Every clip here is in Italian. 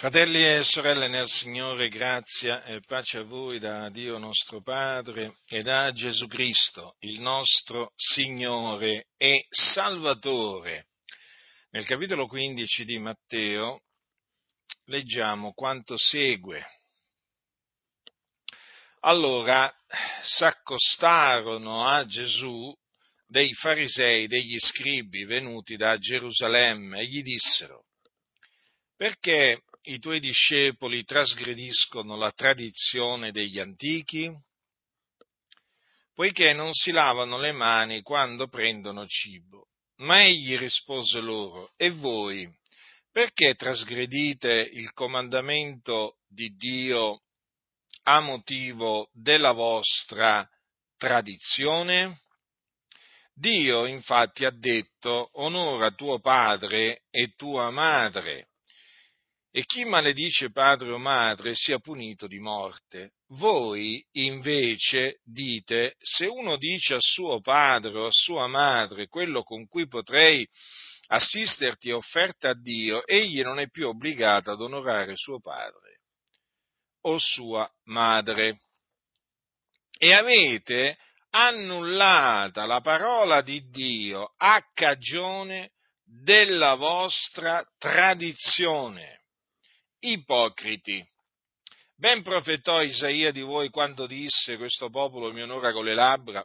Fratelli e sorelle nel Signore, grazia e pace a voi da Dio nostro Padre e da Gesù Cristo, il nostro Signore e Salvatore. Nel capitolo 15 di Matteo leggiamo quanto segue. Allora s'accostarono a Gesù dei farisei, degli scribi venuti da Gerusalemme e gli dissero, perché i tuoi discepoli trasgrediscono la tradizione degli antichi? Poiché non si lavano le mani quando prendono cibo. Ma egli rispose loro, e voi, perché trasgredite il comandamento di Dio a motivo della vostra tradizione? Dio infatti ha detto, onora tuo padre e tua madre e chi maledice padre o madre sia punito di morte. Voi invece dite, se uno dice a suo padre o a sua madre quello con cui potrei assisterti è offerta a Dio, egli non è più obbligato ad onorare suo padre o sua madre. E avete annullata la parola di Dio a cagione della vostra tradizione ipocriti. Ben profetò Isaia di voi quando disse questo popolo mi onora con le labbra,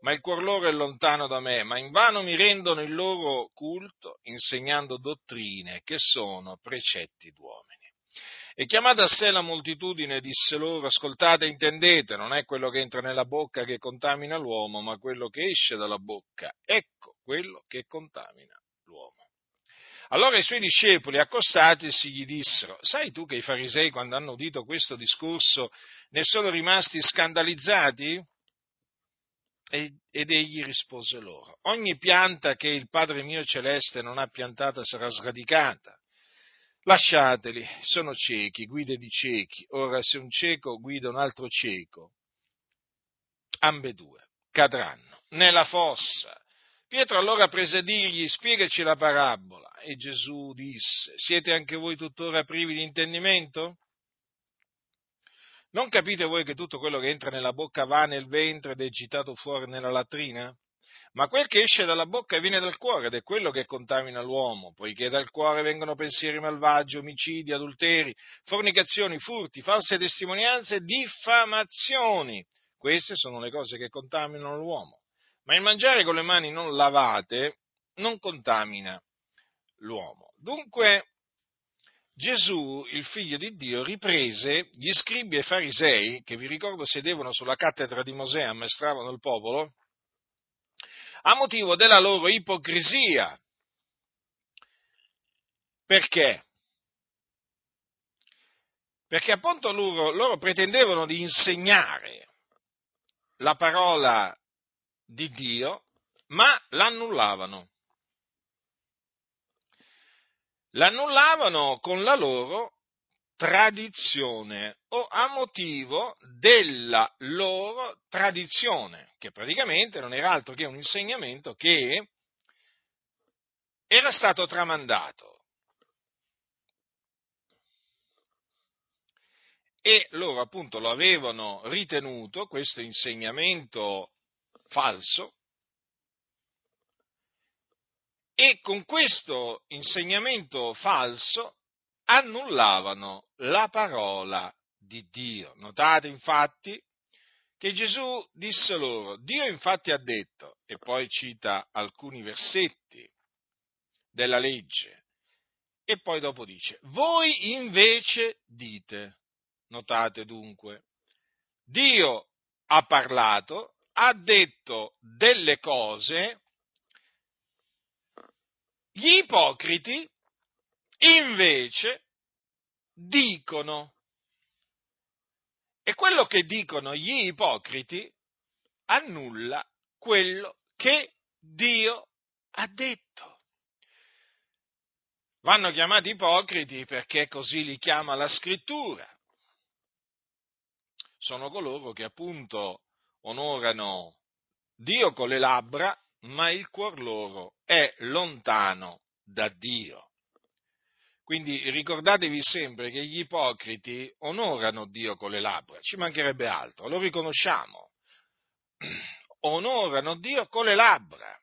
ma il cuor loro è lontano da me, ma invano mi rendono il loro culto insegnando dottrine che sono precetti d'uomini. E chiamata a sé la moltitudine disse loro, ascoltate e intendete, non è quello che entra nella bocca che contamina l'uomo, ma quello che esce dalla bocca, ecco quello che contamina l'uomo. Allora i suoi discepoli accostatisi gli dissero, sai tu che i farisei quando hanno udito questo discorso ne sono rimasti scandalizzati? Ed egli rispose loro, ogni pianta che il Padre mio celeste non ha piantata sarà sradicata. Lasciateli, sono ciechi, guide di ciechi. Ora se un cieco guida un altro cieco, ambedue cadranno nella fossa. Pietro allora prese a dirgli, spiegaci la parabola. E Gesù disse, siete anche voi tuttora privi di intendimento? Non capite voi che tutto quello che entra nella bocca va nel ventre ed è gitato fuori nella latrina? Ma quel che esce dalla bocca viene dal cuore ed è quello che contamina l'uomo, poiché dal cuore vengono pensieri malvagi, omicidi, adulteri, fornicazioni, furti, false testimonianze diffamazioni. Queste sono le cose che contaminano l'uomo ma il mangiare con le mani non lavate non contamina l'uomo. Dunque Gesù, il figlio di Dio, riprese gli scribi e farisei, che vi ricordo sedevano sulla cattedra di Mosè e ammaestravano il popolo, a motivo della loro ipocrisia. Perché? Perché appunto loro, loro pretendevano di insegnare la parola di Dio, ma l'annullavano. L'annullavano con la loro tradizione o a motivo della loro tradizione, che praticamente non era altro che un insegnamento che era stato tramandato. E loro appunto lo avevano ritenuto, questo insegnamento falso e con questo insegnamento falso annullavano la parola di Dio. Notate infatti che Gesù disse loro, Dio infatti ha detto, e poi cita alcuni versetti della legge, e poi dopo dice, voi invece dite, notate dunque, Dio ha parlato ha detto delle cose, gli ipocriti invece dicono. E quello che dicono gli ipocriti annulla quello che Dio ha detto. Vanno chiamati ipocriti perché così li chiama la scrittura. Sono coloro che appunto onorano Dio con le labbra, ma il cuor loro è lontano da Dio. Quindi ricordatevi sempre che gli ipocriti onorano Dio con le labbra, ci mancherebbe altro, lo riconosciamo. Onorano Dio con le labbra,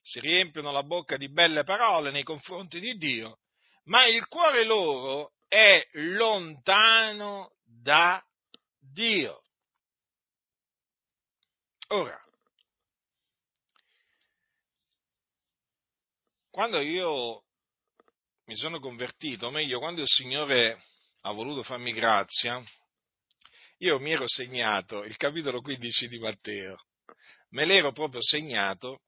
si riempiono la bocca di belle parole nei confronti di Dio, ma il cuore loro è lontano da Dio. Ora, quando io mi sono convertito, o meglio, quando il Signore ha voluto farmi grazia, io mi ero segnato il capitolo 15 di Matteo, me l'ero proprio segnato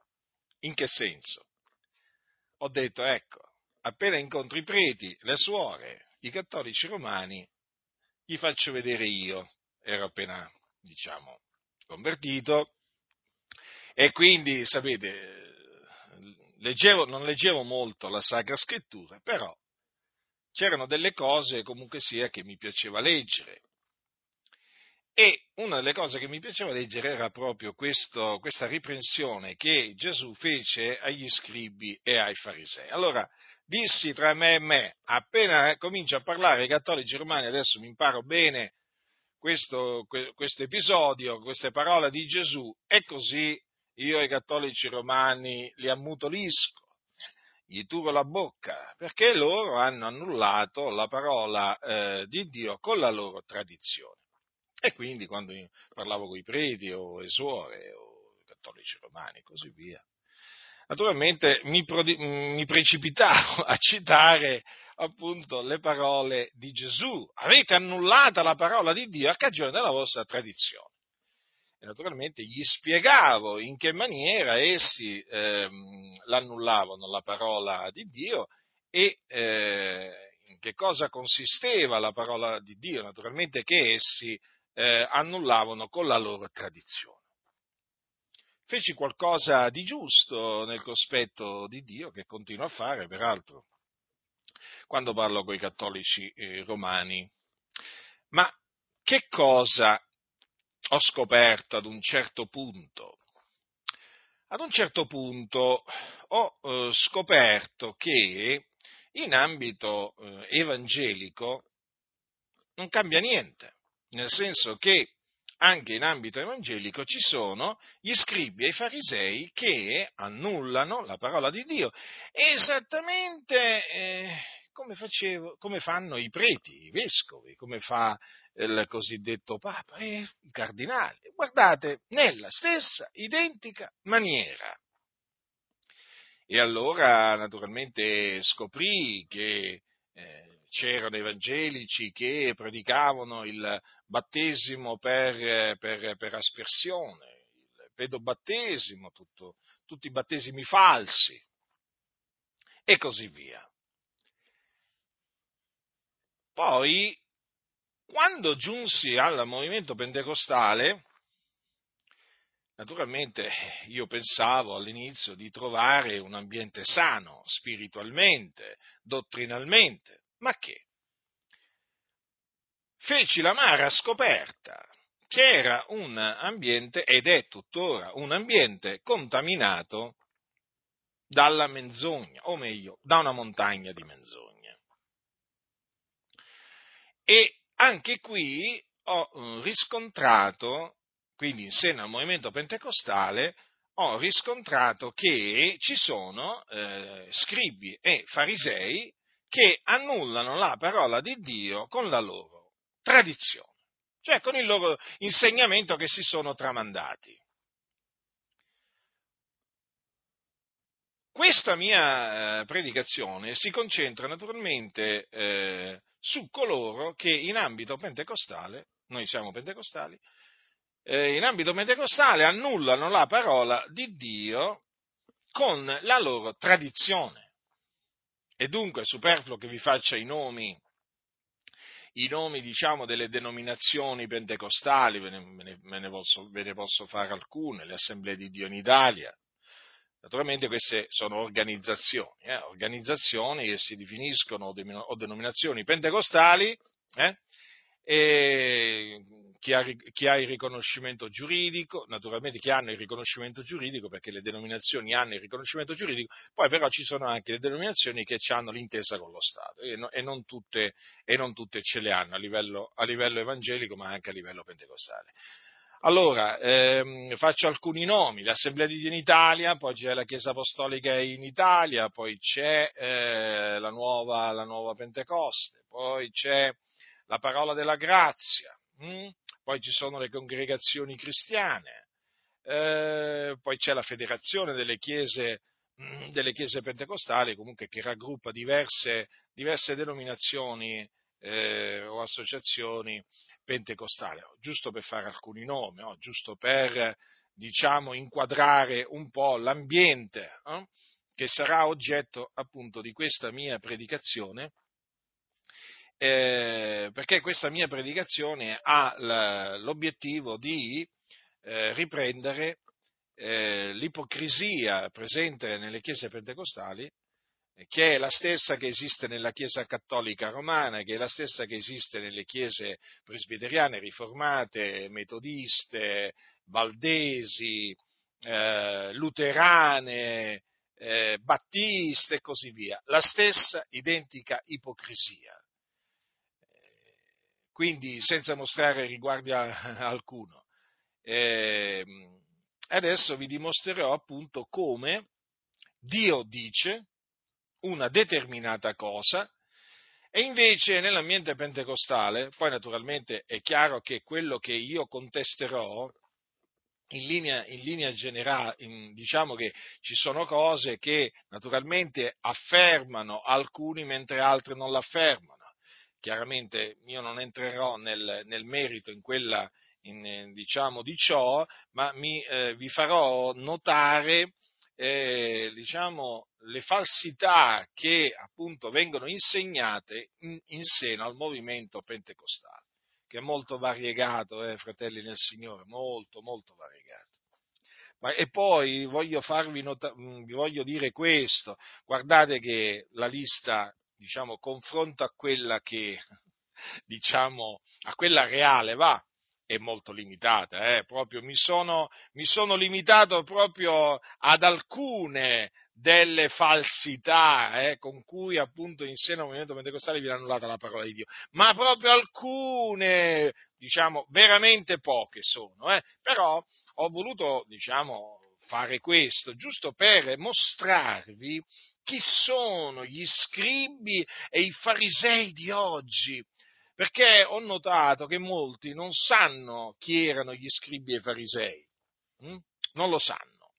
in che senso? Ho detto, ecco, appena incontro i preti, le suore, i cattolici romani, gli faccio vedere io, ero appena, diciamo, convertito, e quindi, sapete, leggevo, non leggevo molto la Sacra Scrittura, però c'erano delle cose comunque sia che mi piaceva leggere. E una delle cose che mi piaceva leggere era proprio questo, questa riprensione che Gesù fece agli scribi e ai farisei. Allora, dissi tra me e me, appena comincio a parlare ai cattolici romani, adesso mi imparo bene questo, questo episodio, queste parole di Gesù, e così io ai cattolici romani li ammutolisco, gli turo la bocca, perché loro hanno annullato la parola eh, di Dio con la loro tradizione. E quindi quando parlavo con i preti o le suore o i cattolici romani e così via, naturalmente mi, prodi- mi precipitavo a citare appunto le parole di Gesù. Avete annullata la parola di Dio a cagione della vostra tradizione e naturalmente gli spiegavo in che maniera essi ehm, l'annullavano la parola di Dio e eh, in che cosa consisteva la parola di Dio, naturalmente che essi eh, annullavano con la loro tradizione. Feci qualcosa di giusto nel cospetto di Dio, che continuo a fare, peraltro, quando parlo con i cattolici eh, romani. Ma che cosa ho scoperto ad un certo punto? Ad un certo punto ho eh, scoperto che in ambito eh, evangelico non cambia niente, nel senso che anche in ambito evangelico ci sono gli scribi e i farisei che annullano la parola di Dio esattamente eh, come, facevo, come fanno i preti, i vescovi, come fa il cosiddetto Papa e i cardinali. Guardate, nella stessa identica maniera. E allora naturalmente scoprì che eh, c'erano evangelici che predicavano il battesimo per, per, per aspersione, il pedobattesimo, tutto, tutti i battesimi falsi e così via. Poi quando giunsi al movimento pentecostale, naturalmente io pensavo all'inizio di trovare un ambiente sano, spiritualmente, dottrinalmente, ma che? Feci l'amara scoperta che era un ambiente, ed è tuttora un ambiente contaminato dalla menzogna, o meglio, da una montagna di menzogna. E anche qui ho eh, riscontrato, quindi in seno al movimento pentecostale, ho riscontrato che ci sono eh, scribi e farisei che annullano la parola di Dio con la loro tradizione, cioè con il loro insegnamento che si sono tramandati. Questa mia eh, predicazione si concentra naturalmente eh, su coloro che in ambito pentecostale, noi siamo pentecostali, eh, in ambito pentecostale annullano la parola di Dio con la loro tradizione. E dunque è superfluo che vi faccia i nomi, i nomi diciamo, delle denominazioni pentecostali, ve ne, ve, ne, posso, ve ne, posso, fare alcune, le assemblee di Dio in Italia, Naturalmente queste sono organizzazioni, eh, organizzazioni che si definiscono o denominazioni pentecostali, eh, e chi ha, chi ha, il riconoscimento giuridico, naturalmente chi hanno il riconoscimento giuridico, perché le denominazioni hanno il riconoscimento giuridico, poi però ci sono anche le denominazioni che hanno l'intesa con lo Stato e, no, e, non, tutte, e non, tutte, ce le hanno a livello, a livello, evangelico ma anche a livello pentecostale. Allora, ehm, faccio alcuni nomi, l'Assemblea di Dio in Italia, poi c'è la Chiesa Apostolica in Italia, poi c'è eh, la, nuova, la nuova Pentecoste, poi c'è la parola della grazia, hm? poi ci sono le congregazioni cristiane, eh, poi c'è la federazione delle chiese, hm, delle chiese pentecostali, comunque che raggruppa diverse, diverse denominazioni eh, o associazioni pentecostali, giusto per fare alcuni nomi, no? giusto per diciamo, inquadrare un po' l'ambiente eh? che sarà oggetto appunto di questa mia predicazione eh, perché questa mia predicazione ha l'obiettivo di eh, riprendere eh, l'ipocrisia presente nelle chiese pentecostali, che è la stessa che esiste nella Chiesa cattolica romana, che è la stessa che esiste nelle chiese presbiteriane, riformate, metodiste, valdesi, eh, luterane, eh, battiste e così via. La stessa identica ipocrisia quindi senza mostrare riguardi a, a alcuno. Eh, adesso vi dimostrerò appunto come Dio dice una determinata cosa e invece nell'ambiente pentecostale, poi naturalmente è chiaro che quello che io contesterò in linea, in linea generale, in, diciamo che ci sono cose che naturalmente affermano alcuni mentre altri non l'affermano. Chiaramente io non entrerò nel, nel merito in quella, in, diciamo, di ciò, ma mi, eh, vi farò notare eh, diciamo, le falsità che appunto vengono insegnate in, in, seno al movimento pentecostale, che è molto variegato, eh, fratelli nel Signore, molto, molto variegato. Ma, e poi voglio farvi notare, mm, vi voglio dire questo, guardate che la lista diciamo, confronto a quella che, diciamo, a quella reale va, è molto limitata, eh? proprio mi sono, mi sono limitato proprio ad alcune delle falsità eh, con cui appunto in seno al movimento pentecostale viene annullata la parola di Dio, ma proprio alcune, diciamo, veramente poche sono, eh? però ho voluto, diciamo, fare questo giusto per mostrarvi chi sono gli scribi e i farisei di oggi, perché ho notato che molti non sanno chi erano gli scribi e i farisei, hm? non lo sanno.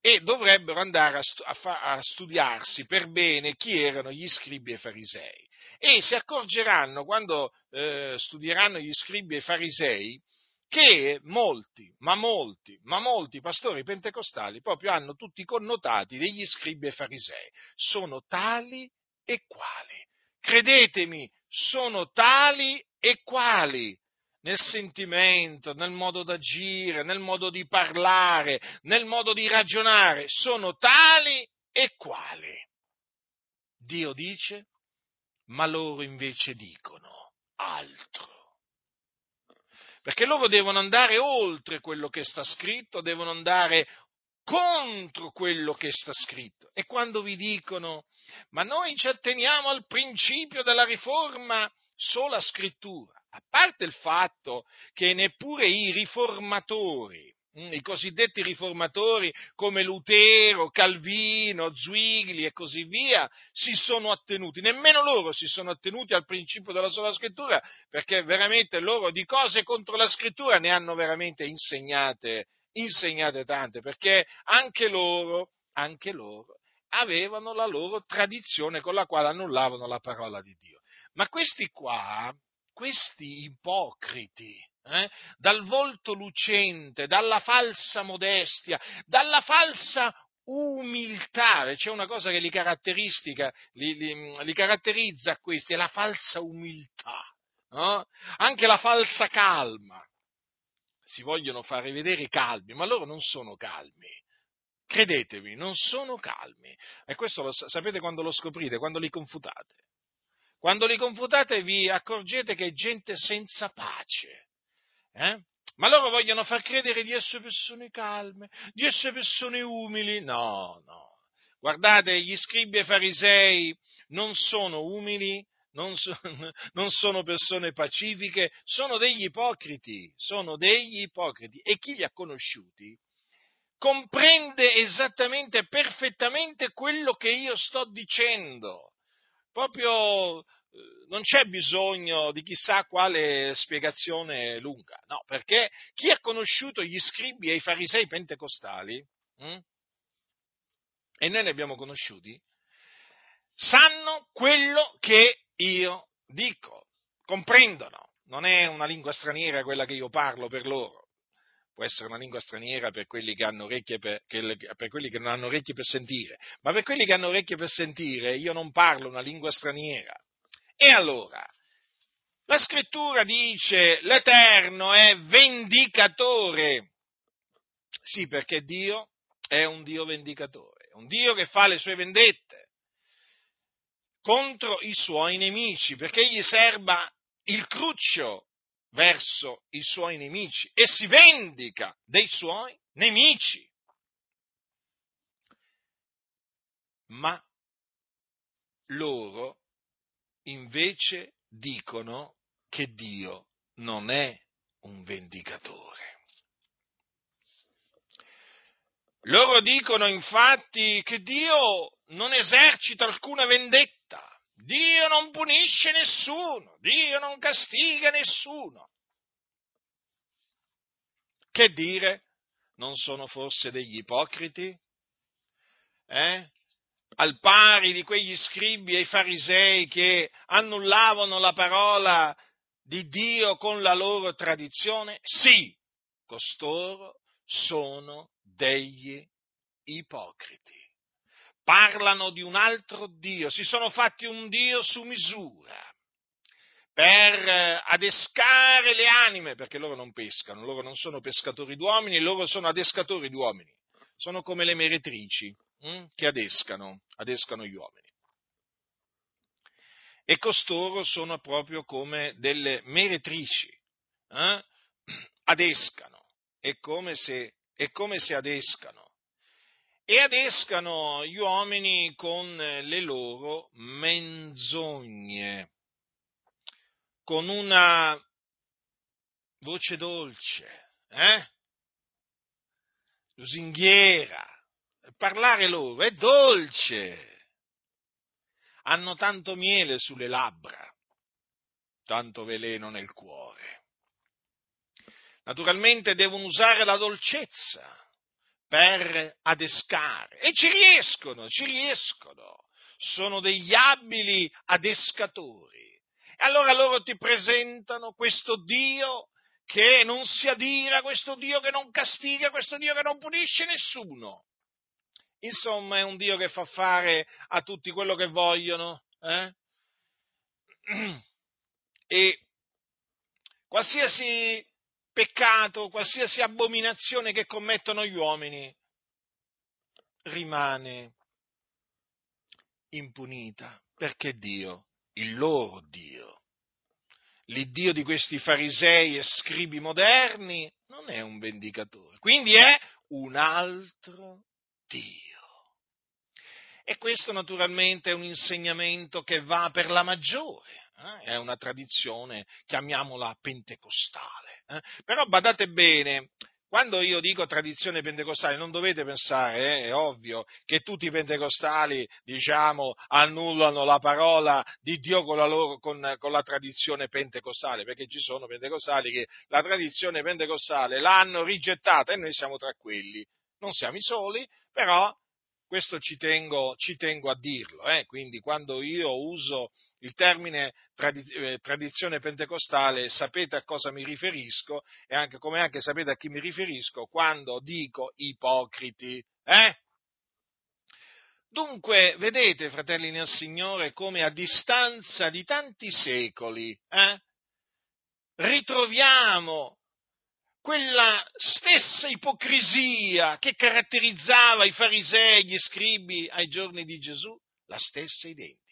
E dovrebbero andare a, stu- a, fa- a studiarsi per bene chi erano gli scribi e i farisei. E si accorgeranno quando eh, studieranno gli scribi e i farisei che molti, ma molti, ma molti pastori pentecostali proprio hanno tutti i connotati degli scribi e farisei. Sono tali e quali. Credetemi, sono tali e quali nel sentimento, nel modo d'agire, nel modo di parlare, nel modo di ragionare, sono tali e quali. Dio dice, ma loro invece dicono altro perché loro devono andare oltre quello che sta scritto, devono andare contro quello che sta scritto. E quando vi dicono, ma noi ci atteniamo al principio della riforma sola scrittura, a parte il fatto che neppure i riformatori Mm, i cosiddetti riformatori come Lutero, Calvino, Zwigli e così via, si sono attenuti, nemmeno loro si sono attenuti al principio della sola scrittura, perché veramente loro di cose contro la scrittura ne hanno veramente insegnate, insegnate tante, perché anche loro, anche loro avevano la loro tradizione con la quale annullavano la parola di Dio. Ma questi qua, questi ipocriti, eh? dal volto lucente, dalla falsa modestia, dalla falsa umiltà, c'è una cosa che li, li, li, li caratterizza questi, è la falsa umiltà, no? anche la falsa calma. Si vogliono fare vedere calmi, ma loro non sono calmi. Credetemi, non sono calmi. E questo lo sapete quando lo scoprite, quando li confutate quando li confutate vi accorgete che è gente senza pace. Eh? Ma loro vogliono far credere di essere persone calme, di essere persone umili. No, no. Guardate, gli scribi e farisei non sono umili, non, so, non, sono persone pacifiche, sono degli ipocriti, sono degli ipocriti. E chi li ha conosciuti comprende esattamente, perfettamente quello che io sto dicendo. Proprio eh, non c'è bisogno di chissà quale spiegazione lunga, no, perché chi ha conosciuto gli scribi e i farisei pentecostali, hm, e noi ne abbiamo conosciuti, sanno quello che io dico, comprendono, non è una lingua straniera quella che io parlo per loro, può essere una lingua straniera per quelli che, hanno orecchie per, per quelli che non hanno orecchie per sentire, ma per quelli che hanno orecchie per sentire io non parlo una lingua straniera. E allora, la scrittura dice l'Eterno è vendicatore. Sì, perché Dio è un Dio vendicatore, un Dio che fa le sue vendette contro i suoi nemici, perché gli serba il cruccio verso i suoi nemici e si vendica dei suoi nemici. Ma loro invece dicono che Dio non è un vendicatore. Loro dicono infatti che Dio non esercita alcuna vendetta, Dio non punisce nessuno, Dio non castiga nessuno. Che dire? Non sono forse degli ipocriti? Eh? al pari di quegli scribi e i farisei che annullavano la parola di Dio con la loro tradizione? Sì, costoro sono degli ipocriti. Parlano di un altro Dio, si sono fatti un Dio su misura per eh, adescare le anime, perché loro non pescano, loro non sono pescatori d'uomini, loro sono adescatori d'uomini, sono come le meretrici hm, che adescano, adescano gli uomini. E costoro sono proprio come delle meretrici, eh? adescano, è come, se, è come se adescano. E adescano gli uomini con le loro menzogne, con una voce dolce, eh? lusinghiera, parlare loro è dolce. Hanno tanto miele sulle labbra, tanto veleno nel cuore. Naturalmente devono usare la dolcezza per adescare e ci riescono, ci riescono. Sono degli abili adescatori. E allora loro ti presentano questo Dio che non si adira, questo Dio che non castiga, questo Dio che non punisce nessuno. Insomma, è un Dio che fa fare a tutti quello che vogliono. Eh? E qualsiasi peccato, qualsiasi abominazione che commettono gli uomini rimane impunita, perché Dio, il loro Dio, l'Iddio di questi farisei e scribi moderni, non è un vendicatore, quindi è un altro Dio. E questo naturalmente è un insegnamento che va per la maggiore, eh? è una tradizione, chiamiamola pentecostale. Eh? Però badate bene, quando io dico tradizione pentecostale, non dovete pensare, eh, è ovvio, che tutti i pentecostali, diciamo, annullano la parola di Dio con la, loro, con, con la tradizione pentecostale, perché ci sono pentecostali che la tradizione pentecostale l'hanno rigettata e noi siamo tra quelli. Non siamo i soli, però questo ci tengo, ci tengo a dirlo, eh? quindi quando io uso il termine tradi- eh, tradizione pentecostale sapete a cosa mi riferisco e anche come anche sapete a chi mi riferisco quando dico ipocriti. Eh? Dunque, vedete, fratelli nel Signore, come a distanza di tanti secoli eh, ritroviamo quella stessa ipocrisia che caratterizzava i farisei, gli scribi ai giorni di Gesù, la stessa identica.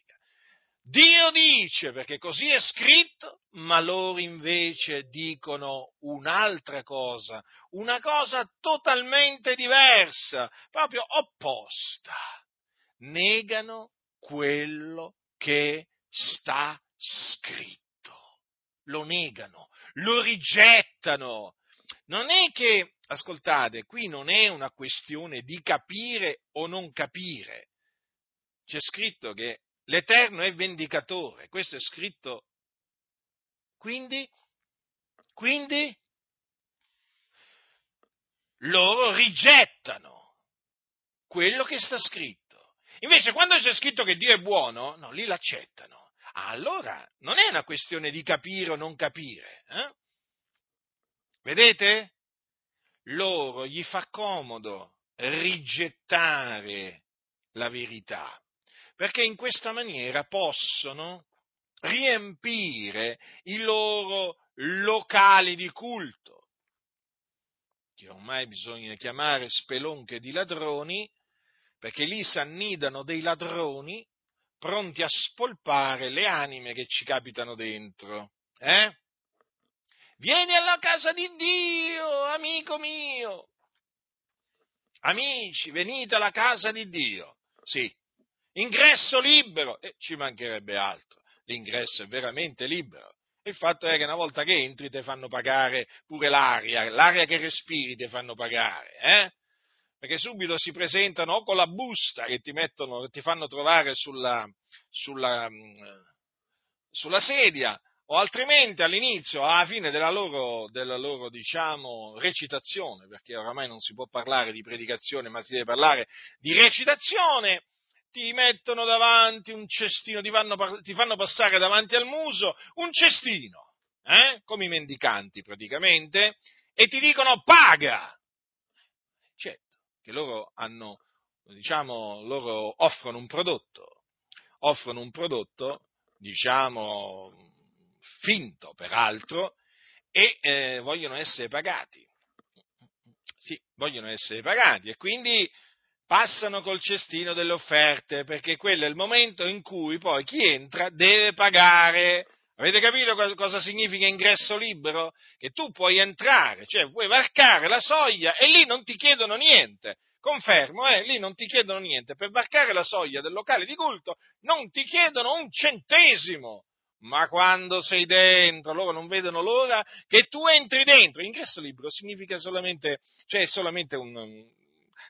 Dio dice perché così è scritto, ma loro invece dicono un'altra cosa, una cosa totalmente diversa, proprio opposta. Negano quello che sta scritto. Lo negano, lo rigettano. Non è che, ascoltate, qui non è una questione di capire o non capire. C'è scritto che l'Eterno è vendicatore, questo è scritto. Quindi, quindi loro rigettano quello che sta scritto. Invece quando c'è scritto che Dio è buono, no, lì l'accettano. Allora non è una questione di capire o non capire. Eh? Vedete? Loro gli fa comodo rigettare la verità perché in questa maniera possono riempire i loro locali di culto, che ormai bisogna chiamare spelonche di ladroni, perché lì si annidano dei ladroni pronti a spolpare le anime che ci capitano dentro. Eh? Vieni alla casa di Dio, amico mio. Amici, venite alla casa di Dio. Sì, ingresso libero, e ci mancherebbe altro, l'ingresso è veramente libero. Il fatto è che una volta che entri ti fanno pagare pure l'aria, l'aria che respiri ti fanno pagare, eh? Perché subito si presentano o con la busta che ti mettono, ti fanno trovare sulla, sulla, mm, sulla sedia, o altrimenti all'inizio, alla fine della loro, della loro diciamo, recitazione, perché oramai non si può parlare di predicazione, ma si deve parlare di recitazione, ti mettono davanti un cestino, ti fanno, ti fanno passare davanti al muso un cestino, eh? come i mendicanti praticamente, e ti dicono paga. Certo, che loro hanno, diciamo, loro offrono un prodotto, offrono un prodotto, diciamo, finto peraltro, e eh, vogliono essere pagati. Sì, vogliono essere pagati e quindi passano col cestino delle offerte, perché quello è il momento in cui poi chi entra deve pagare. Avete capito cosa significa ingresso libero? Che tu puoi entrare, cioè puoi varcare la soglia e lì non ti chiedono niente. Confermo, eh, lì non ti chiedono niente. Per varcare la soglia del locale di culto non ti chiedono un centesimo. Ma quando sei dentro, loro non vedono l'ora che tu entri dentro. Ingresso libero significa solamente, cioè solamente un,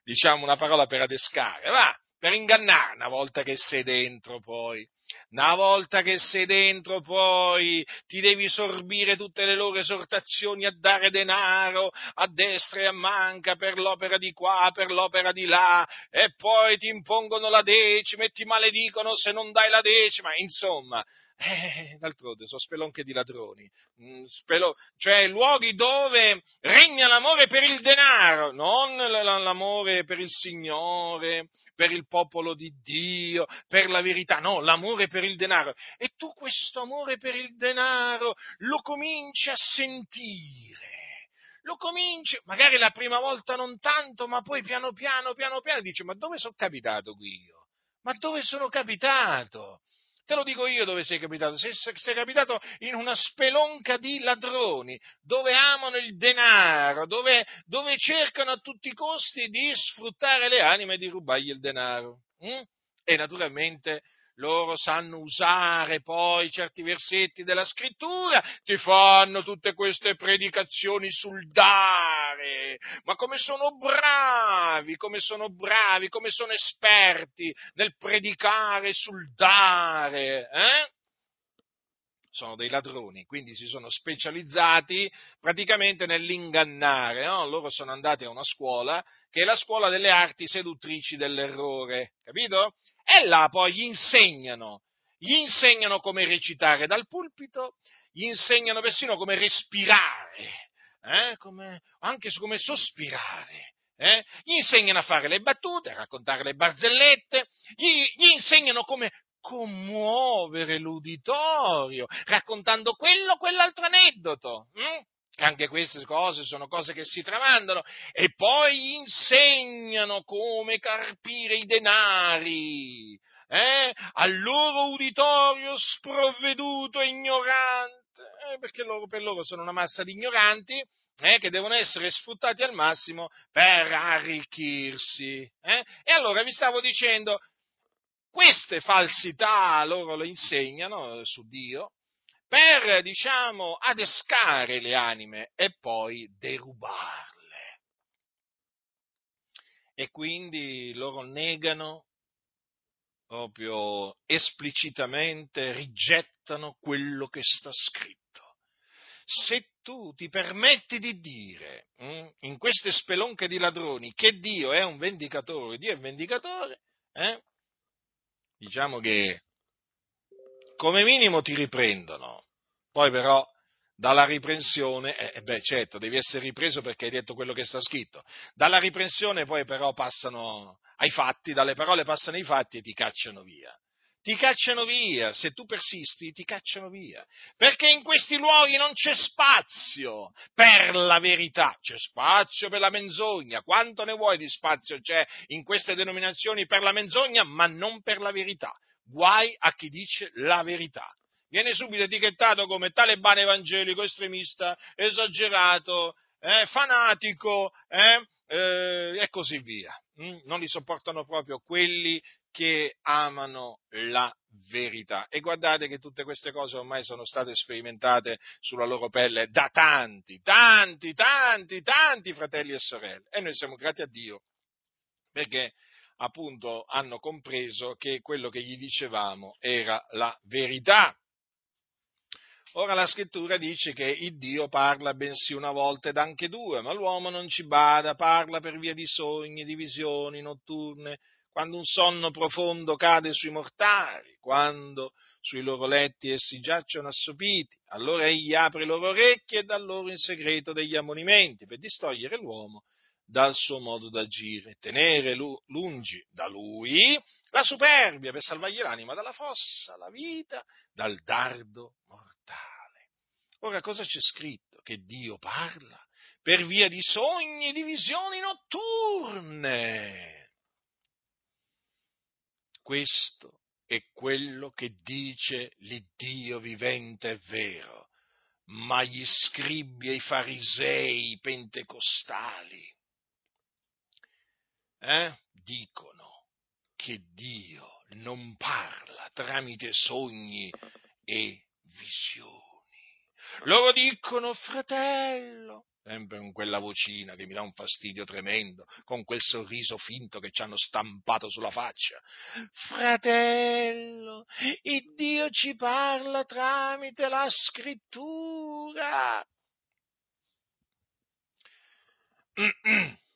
diciamo, una parola per adescare, va, per ingannare una volta che sei dentro poi. Una volta che sei dentro poi ti devi sorbire tutte le loro esortazioni a dare denaro a destra e a manca per l'opera di qua, per l'opera di là, e poi ti impongono la decima e ti maledicono se non dai la decima, insomma, eh, d'altronde sono spelonche di ladroni, mm, spelo, cioè luoghi dove regna l'amore per il denaro, non l'amore per il Signore, per il popolo di Dio, per la verità, no, l'amore per il denaro. E tu questo amore per il denaro lo cominci a sentire lo cominci, magari la prima volta non tanto, ma poi piano piano, piano piano dici, ma dove sono capitato qui io? Ma dove sono capitato? Te lo dico io dove sei capitato. Sei, sei, capitato in una spelonca di ladroni, dove amano il denaro, dove, dove cercano a tutti i costi di sfruttare le anime e di rubargli il denaro. Mm? E naturalmente loro sanno usare poi certi versetti della scrittura, ti fanno tutte queste predicazioni sul dare, ma come sono bravi, come sono bravi, come sono esperti nel predicare sul dare, eh? sono dei ladroni, quindi si sono specializzati praticamente nell'ingannare, no? loro sono andati a una scuola che è la scuola delle arti seduttrici dell'errore, capito? E là poi gli insegnano, gli insegnano come recitare dal pulpito, gli insegnano persino come respirare, eh? come, anche come sospirare. Eh? Gli insegnano a fare le battute, a raccontare le barzellette, gli, gli insegnano come commuovere l'uditorio, raccontando quello o quell'altro aneddoto. Hm? Anche queste cose sono cose che si tramandano e poi insegnano come carpire i denari. Eh? al loro uditorio sprovveduto e ignorante, eh, perché loro, per loro sono una massa di ignoranti eh, che devono essere sfruttati al massimo per arricchirsi. Eh? E allora vi stavo dicendo, queste falsità loro lo insegnano su Dio per, diciamo, adescare le anime e poi derubarle. E quindi loro negano proprio esplicitamente, rigettano quello che sta scritto. Se tu ti permetti di dire hm, in queste spelonche di ladroni che Dio è un vendicatore, Dio è vendicatore, eh, diciamo che come minimo ti riprendono, poi però dalla riprensione, eh, eh, beh certo, devi essere ripreso perché hai detto quello che sta scritto, dalla riprensione poi però passano ai fatti, dalle parole passano ai fatti e ti cacciano via. Ti cacciano via, se tu persisti ti cacciano via, perché in questi luoghi non c'è spazio per la verità, c'è spazio per la menzogna, quanto ne vuoi di spazio c'è in queste denominazioni per la menzogna, ma non per la verità. Guai a chi dice la verità viene subito etichettato come talebano evangelico, estremista, esagerato, eh, fanatico eh, eh, e così via. Mm? Non li sopportano proprio quelli che amano la verità. E guardate che tutte queste cose ormai sono state sperimentate sulla loro pelle da tanti, tanti, tanti, tanti fratelli e sorelle. E noi siamo grati a Dio perché appunto hanno compreso che quello che gli dicevamo era la verità. Ora la scrittura dice che il Dio parla bensì una volta ed anche due, ma l'uomo non ci bada, parla per via di sogni, di visioni notturne, quando un sonno profondo cade sui mortali, quando sui loro letti essi giacciono assopiti, allora egli apre le loro orecchie e dà loro in segreto degli ammonimenti per distogliere l'uomo dal suo modo d'agire, tenere lungi da lui la superbia per salvargli l'anima dalla fossa, la vita dal dardo mortale. Ora cosa c'è scritto? Che Dio parla per via di sogni e di visioni notturne. Questo è quello che dice l'Iddio vivente e vero, ma gli scribi e i farisei pentecostali eh, dicono che Dio non parla tramite sogni e visioni. Loro dicono, fratello, sempre con quella vocina che mi dà un fastidio tremendo, con quel sorriso finto che ci hanno stampato sulla faccia. Fratello, il Dio ci parla tramite la scrittura.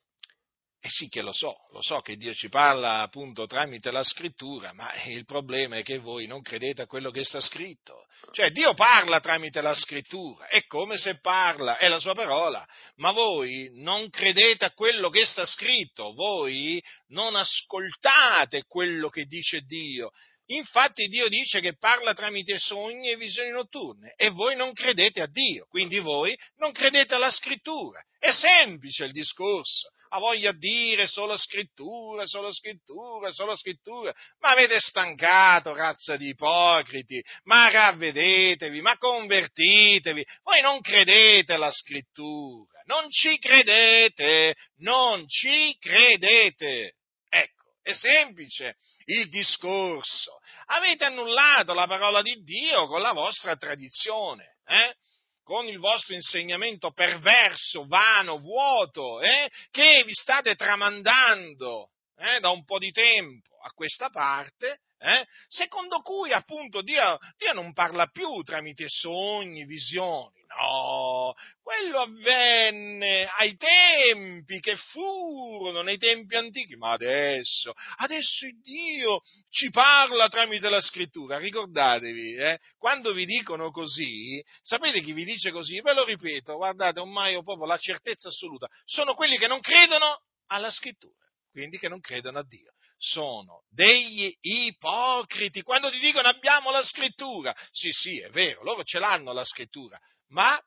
Eh sì che lo so, lo so che Dio ci parla appunto tramite la scrittura, ma il problema è che voi non credete a quello che sta scritto. Cioè Dio parla tramite la scrittura, è come se parla, è la sua parola, ma voi non credete a quello che sta scritto, voi non ascoltate quello che dice Dio. Infatti Dio dice che parla tramite sogni e visioni notturne e voi non credete a Dio, quindi voi non credete alla scrittura. È semplice il discorso ha voglia di dire solo scrittura, solo scrittura, solo scrittura, ma avete stancato, razza di ipocriti, ma ravvedetevi, ma convertitevi, voi non credete alla scrittura, non ci credete, non ci credete. Ecco, è semplice il discorso. Avete annullato la parola di Dio con la vostra tradizione. Eh? Con il vostro insegnamento perverso, vano, vuoto, eh, che vi state tramandando eh, da un po' di tempo a questa parte, eh, secondo cui appunto Dio, Dio non parla più tramite sogni, visioni, No, quello avvenne ai tempi che furono, nei tempi antichi, ma adesso, adesso Dio ci parla tramite la scrittura. Ricordatevi, eh, quando vi dicono così, sapete chi vi dice così? Ve lo ripeto, guardate, ormai ho proprio la certezza assoluta, sono quelli che non credono alla scrittura, quindi che non credono a Dio sono degli ipocriti. Quando ti dicono abbiamo la scrittura, sì, sì, è vero, loro ce l'hanno la scrittura, ma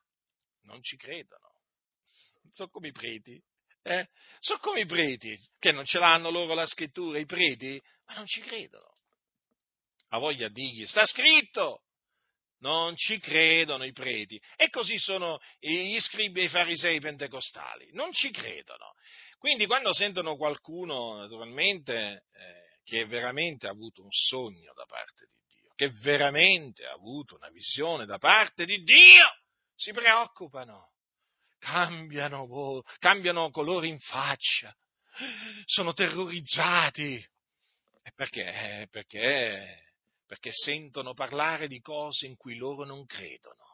non ci credono. Sono come i preti. Eh? Sono come i preti, che non ce l'hanno loro la scrittura, i preti, ma non ci credono. Ha voglia di dirgli, sta scritto! Non ci credono i preti. E così sono gli scribi e i farisei pentecostali. Non ci credono. Quindi quando sentono qualcuno, naturalmente, eh, che veramente ha avuto un sogno da parte di Dio, che veramente ha avuto una visione da parte di Dio, si preoccupano, cambiano, cambiano colore in faccia, sono terrorizzati. Perché? Perché perché sentono parlare di cose in cui loro non credono.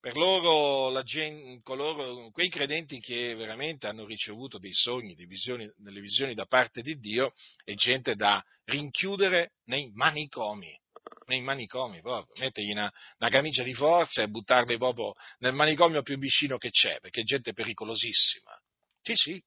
Per loro, gente, coloro, quei credenti che veramente hanno ricevuto dei sogni, delle visioni, delle visioni da parte di Dio, è gente da rinchiudere nei manicomi nei manicomi proprio, mettergli una, una, camicia di forza e buttarli proprio nel manicomio più vicino che c'è, perché è gente pericolosissima. Sì, sì,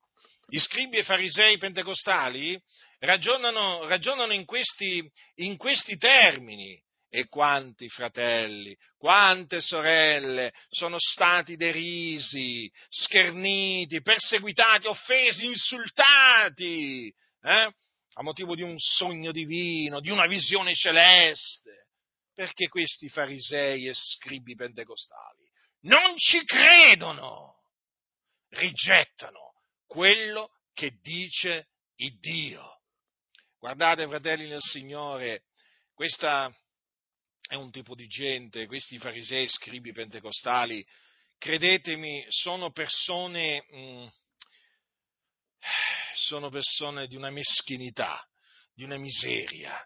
gli scribi e farisei pentecostali ragionano, ragionano in, questi, in questi termini. E quanti fratelli, quante sorelle sono stati derisi, scherniti, perseguitati, offesi, insultati, eh? A motivo di un sogno divino, di una visione celeste. Perché questi farisei e scribi pentecostali non ci credono, rigettano quello che dice il Dio. Guardate, fratelli nel Signore, questa è un tipo di gente, questi farisei, scribi pentecostali, credetemi, sono persone, mh, mm, sono persone di una meschinità, di una miseria,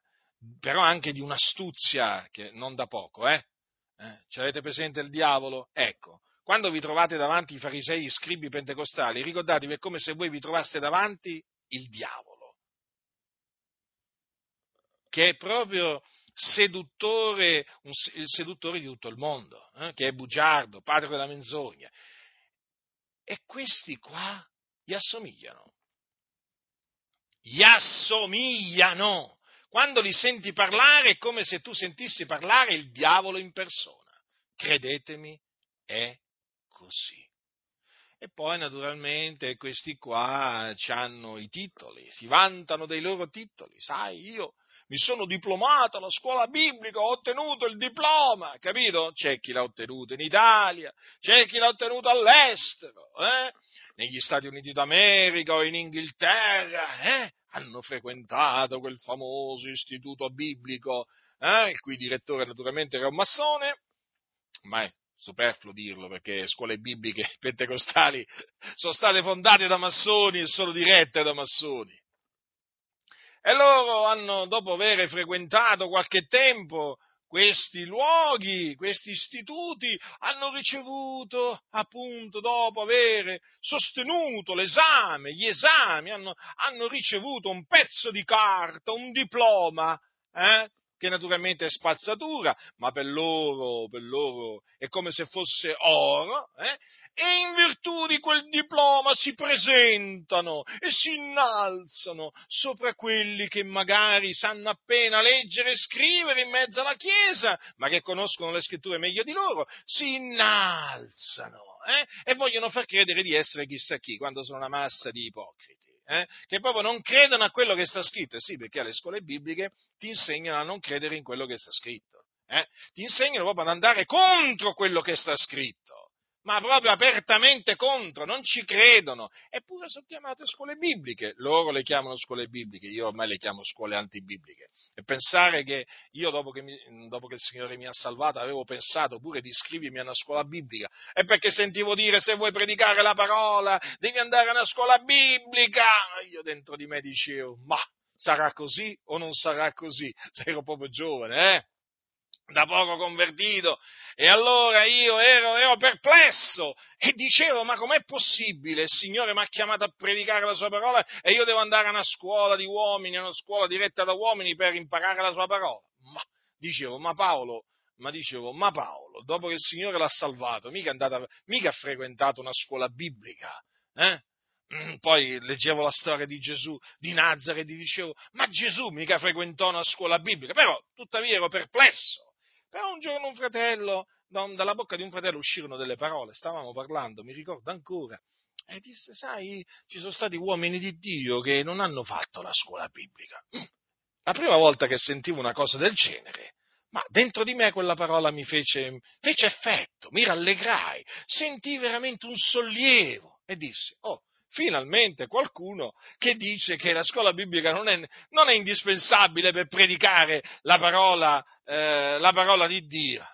però anche di un'astuzia che non da poco, eh? eh? Ci avete presente il diavolo? Ecco, quando vi trovate davanti i farisei, i scribi pentecostali, ricordatevi è come se voi vi trovaste davanti il diavolo, che è proprio seduttore, un, il seduttore di tutto il mondo, eh, che è bugiardo, padre della menzogna. E questi qua gli assomigliano. Gli assomigliano. Quando li senti parlare è come se tu sentissi parlare il diavolo in persona. Credetemi, è così. E poi naturalmente questi qua hanno i titoli, si vantano dei loro titoli, sai, io mi sono diplomato alla scuola biblica, ho ottenuto il diploma, capito? C'è chi l'ha ottenuto in Italia, c'è chi l'ha ottenuto all'estero, eh? Negli Stati Uniti d'America o in Inghilterra, eh? hanno frequentato quel famoso istituto biblico, eh? il cui direttore naturalmente era un massone, ma superfluo dirlo perché scuole bibliche pentecostali sono state fondate da massoni e sono dirette da massoni. E loro hanno, dopo aver frequentato qualche tempo questi luoghi, questi istituti, hanno ricevuto, appunto, dopo aver sostenuto l'esame, gli esami, hanno, hanno ricevuto un pezzo di carta, un diploma, eh, che naturalmente è spazzatura, ma per loro, per loro è come se fosse oro, eh? E in virtù di quel diploma si presentano e si innalzano sopra quelli che magari sanno appena leggere e scrivere in mezzo alla Chiesa, ma che conoscono le scritture meglio di loro, si innalzano eh? e vogliono far credere di essere chissà chi, quando sono una massa di ipocriti eh, che proprio non credono a quello che sta scritto. Sì, perché alle scuole bibliche ti insegnano a non credere in quello che sta scritto. Eh? Ti insegnano proprio ad andare contro quello che sta scritto ma proprio apertamente contro, non ci credono, eppure sono chiamate scuole bibliche, loro le chiamano scuole bibliche, io ormai le chiamo scuole antibibliche, e pensare che io dopo che, mi, dopo che il Signore mi ha salvato avevo pensato pure di iscrivermi a una scuola biblica, è perché sentivo dire se vuoi predicare la parola devi andare a una scuola biblica, io dentro di me dicevo, ma sarà così o non sarà così? Se ero proprio giovane, eh? Da poco convertito, e allora io ero, ero, perplesso e dicevo, ma com'è possibile? Il Signore mi ha chiamato a predicare la sua parola e io devo andare a una scuola di uomini, a una scuola diretta da uomini per imparare la sua parola? Ma, dicevo, ma Paolo, ma dicevo, ma Paolo, dopo che il Signore l'ha salvato, mica, andata, mica ha frequentato una scuola biblica, eh? Mm, poi leggevo la storia di Gesù di Nazareth e dicevo, ma Gesù mica frequentò una scuola biblica, però tuttavia ero perplesso. Però un giorno un fratello, dalla bocca di un fratello uscirono delle parole, stavamo parlando, mi ricordo ancora, e disse, sai, ci sono stati uomini di Dio che non hanno fatto la scuola biblica. Mm. la prima volta che sentivo una cosa del genere, ma dentro di me quella parola mi fece, fece effetto, mi rallegrai, sentii veramente un sollievo e dissi, oh, finalmente qualcuno che dice che la scuola biblica non è, non è indispensabile per predicare la parola, eh, la parola di Dio.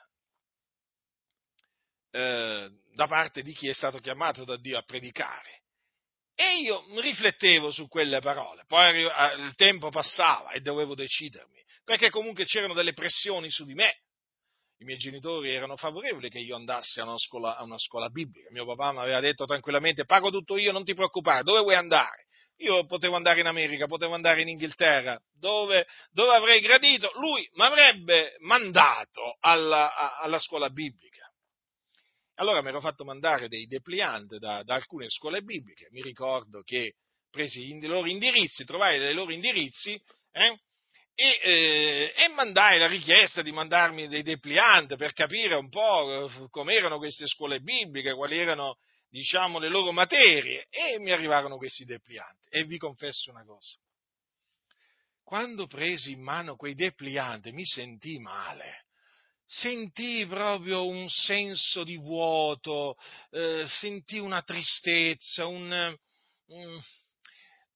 Eh, da parte di chi è stato chiamato da Dio a predicare. E io riflettevo su quelle parole, poi il tempo passava e dovevo decidermi, perché comunque c'erano delle pressioni su di me. I miei genitori erano favorevoli che io andassi a una scuola, a una scuola biblica. Mio papà mi aveva detto tranquillamente, pago tutto io, non ti preoccupare, dove vuoi andare? Io potevo andare in America, potevo andare in Inghilterra, dove, dove avrei gradito, lui mi avrebbe mandato alla, alla scuola biblica. Allora mi ero fatto mandare dei depliant da, da alcune scuole bibliche, mi ricordo che presi i loro indirizzi, trovai dei loro indirizzi eh, e, eh, e, mandai la richiesta di mandarmi dei depliant per capire un po' eh, come erano queste scuole bibliche, quali erano diciamo le loro materie e mi arrivarono questi depliant e vi confesso una cosa. Quando presi in mano quei depliant mi sentii male, sentii proprio un senso di vuoto, eh, sentii una tristezza, un, un,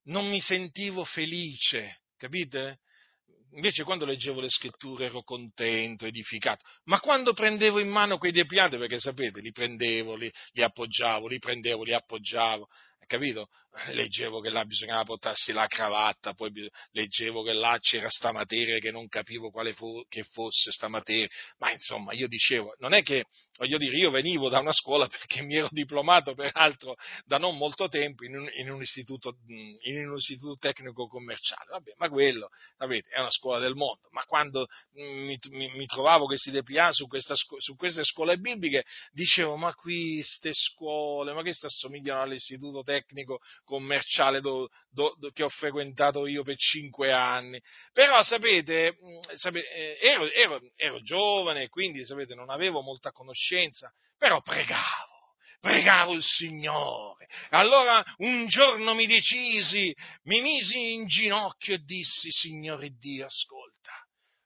non mi sentivo felice, capite? Invece quando leggevo le scritture ero contento, edificato, ma quando prendevo in mano quei depianti, perché sapete, li prendevo, li, li appoggiavo, li prendevo, li appoggiavo, capito? Leggevo che là bisognava portarsi la cravatta, poi leggevo che là c'era sta materia che non capivo quale che fosse sta materia, ma insomma io dicevo, non è che, voglio dire, io venivo da una scuola perché mi ero diplomato peraltro da non molto tempo in un, in un, istituto, in un istituto tecnico commerciale, vabbè, ma quello, sapete, è una scuola del mondo, ma quando mi, mi, mi trovavo questi depliati su, questa, su queste scuole bibliche, dicevo, ma queste scuole, ma che assomigliano all'istituto tecnico commerciale do, do, do, che ho frequentato io per cinque anni. Però sapete, mm, sapete eh, ero, ero, ero giovane, quindi sapete, non avevo molta conoscenza, però pregavo pregavo il Signore. Allora un giorno mi decisi, mi misi in ginocchio e dissi, Signore Dio, ascolta,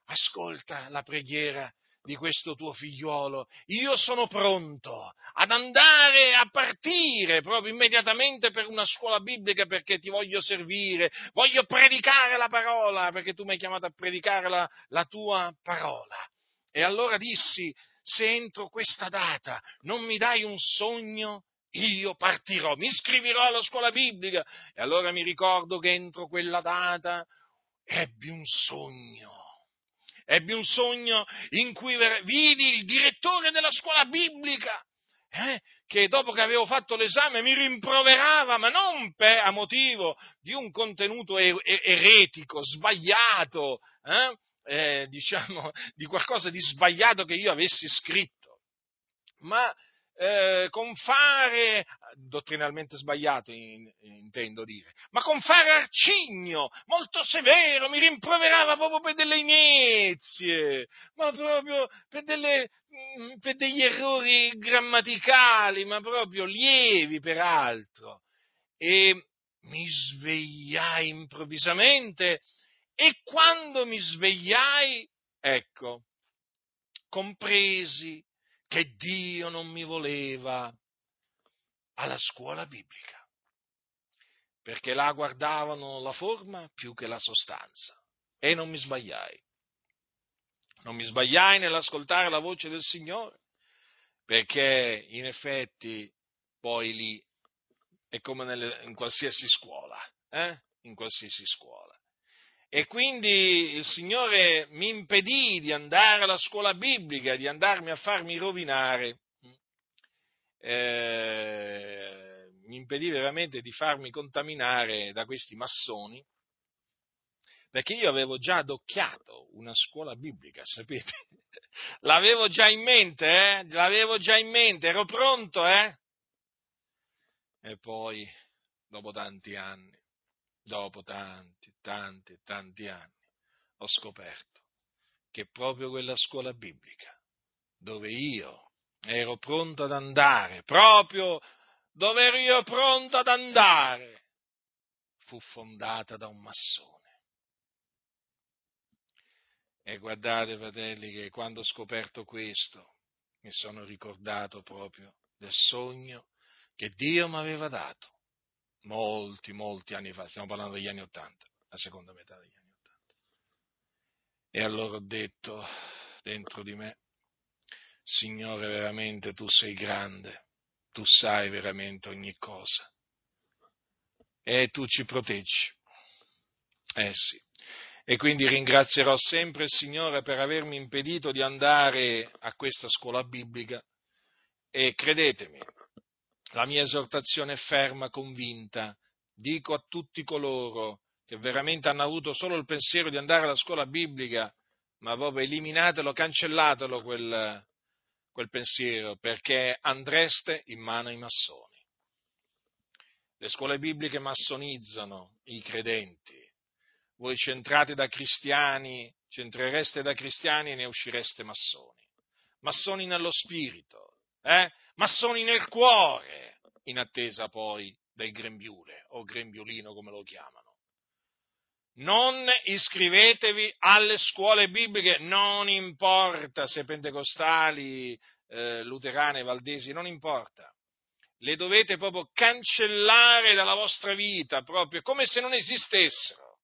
ascolta la preghiera di questo tuo figliuolo, io sono pronto ad andare a partire proprio immediatamente per una scuola biblica perché ti voglio servire, voglio predicare la parola perché tu mi hai chiamato a predicare la, la tua parola. E allora dissi, se entro questa data non mi dai un sogno, io partirò, mi iscriverò alla scuola biblica. E allora mi ricordo che entro quella data ebbi un sogno ebbi un sogno in cui vidi il direttore della scuola biblica eh, che dopo che avevo fatto l'esame mi rimproverava, ma non per, a motivo di un contenuto er- eretico, sbagliato, eh, eh, diciamo, di qualcosa di sbagliato che io avessi scritto, ma eh, con fare, dottrinalmente sbagliato in, intendo dire, ma con fare arcigno, molto severo, mi rimproverava proprio per delle inezie, ma proprio per, delle, mm, per degli errori grammaticali, ma proprio lievi peraltro. E mi svegliai improvvisamente e quando mi svegliai, ecco, compresi che Dio non mi voleva alla scuola biblica, perché là guardavano la forma più che la sostanza e non mi sbagliai. Non mi sbagliai nell'ascoltare la voce del Signore, perché in effetti poi lì è come nelle, in qualsiasi scuola, eh? in qualsiasi scuola. E quindi il Signore mi impedì di andare alla scuola biblica, di andarmi a farmi rovinare. Eh, mi impedì veramente di farmi contaminare da questi massoni, perché io avevo già adocchiato una scuola biblica, sapete? L'avevo già in mente, eh? L'avevo già in mente, ero pronto, eh? E poi, dopo tanti anni, dopo tanti, tanti, tanti anni, ho scoperto che proprio quella scuola biblica, dove io ero pronto ad andare, proprio dove ero io pronto ad andare, fu fondata da un massone. E guardate, fratelli, che quando ho scoperto questo, mi sono ricordato proprio del sogno che Dio mi aveva dato molti, molti anni fa, stiamo parlando degli anni Ottanta, la seconda metà degli anni Ottanta. E allora ho detto dentro di me, Signore, veramente tu sei grande, tu sai veramente ogni cosa e tu ci proteggi. Eh sì. E quindi ringrazierò sempre il Signore per avermi impedito di andare a questa scuola biblica e credetemi, la mia esortazione è ferma, convinta. Dico a tutti coloro che veramente hanno avuto solo il pensiero di andare alla scuola biblica, ma proprio eliminatelo, cancellatelo quel, quel pensiero, perché andreste in mano ai massoni. Le scuole bibliche massonizzano i credenti. Voi centrate da cristiani, centrereste da cristiani e ne uscireste massoni. Massoni nello spirito, eh? massoni nel cuore, in attesa poi del grembiule o grembiulino come lo chiamano. Non iscrivetevi alle scuole bibliche, non importa se pentecostali, eh, luterane, valdesi, non importa le dovete proprio cancellare dalla vostra vita, proprio come se non esistessero.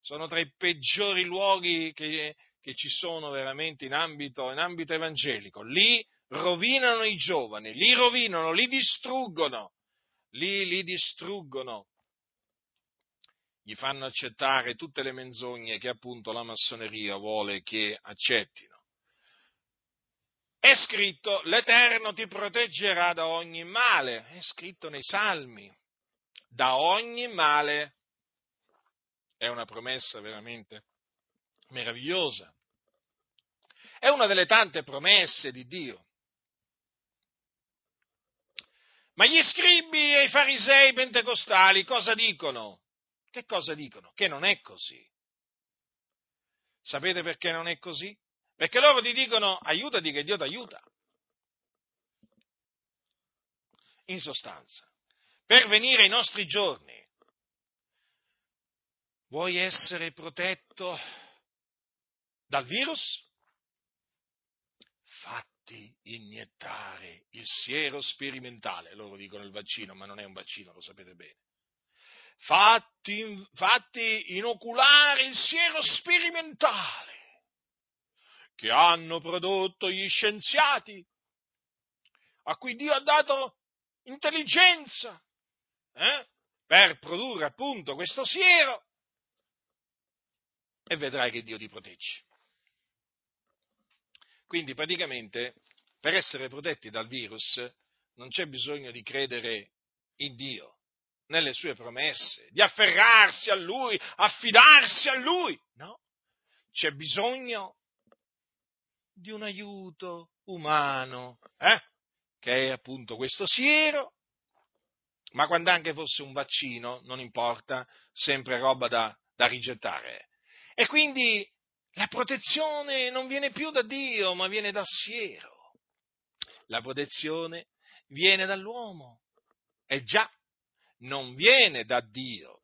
Sono tra i peggiori luoghi che, che ci sono veramente in ambito, in ambito evangelico. Lì rovinano i giovani, li rovinano, li distruggono, li, li distruggono. Gli fanno accettare tutte le menzogne che appunto la massoneria vuole che accettino è scritto l'Eterno ti proteggerà da ogni male, è scritto nei Salmi, da ogni male. È una promessa veramente meravigliosa. È una delle tante promesse di Dio. Ma gli scribi e i farisei pentecostali cosa dicono? Che cosa dicono? Che non è così. Sapete perché non è così? Perché loro ti dicono aiutati che Dio ti aiuta. In sostanza, per venire ai nostri giorni, vuoi essere protetto dal virus? Fatti iniettare il siero sperimentale. Loro dicono il vaccino, ma non è un vaccino, lo sapete bene. Fatti, fatti inoculare il siero sperimentale che hanno prodotto gli scienziati, a cui Dio ha dato intelligenza eh, per produrre appunto questo siero, e vedrai che Dio ti protegge. Quindi praticamente per essere protetti dal virus non c'è bisogno di credere in Dio, nelle sue promesse, di afferrarsi a Lui, affidarsi a Lui, no, c'è bisogno di un aiuto umano, eh? che è appunto questo siero, ma quando anche fosse un vaccino, non importa, sempre roba da, da rigettare. E quindi la protezione non viene più da Dio, ma viene dal siero. La protezione viene dall'uomo. E già, non viene da Dio.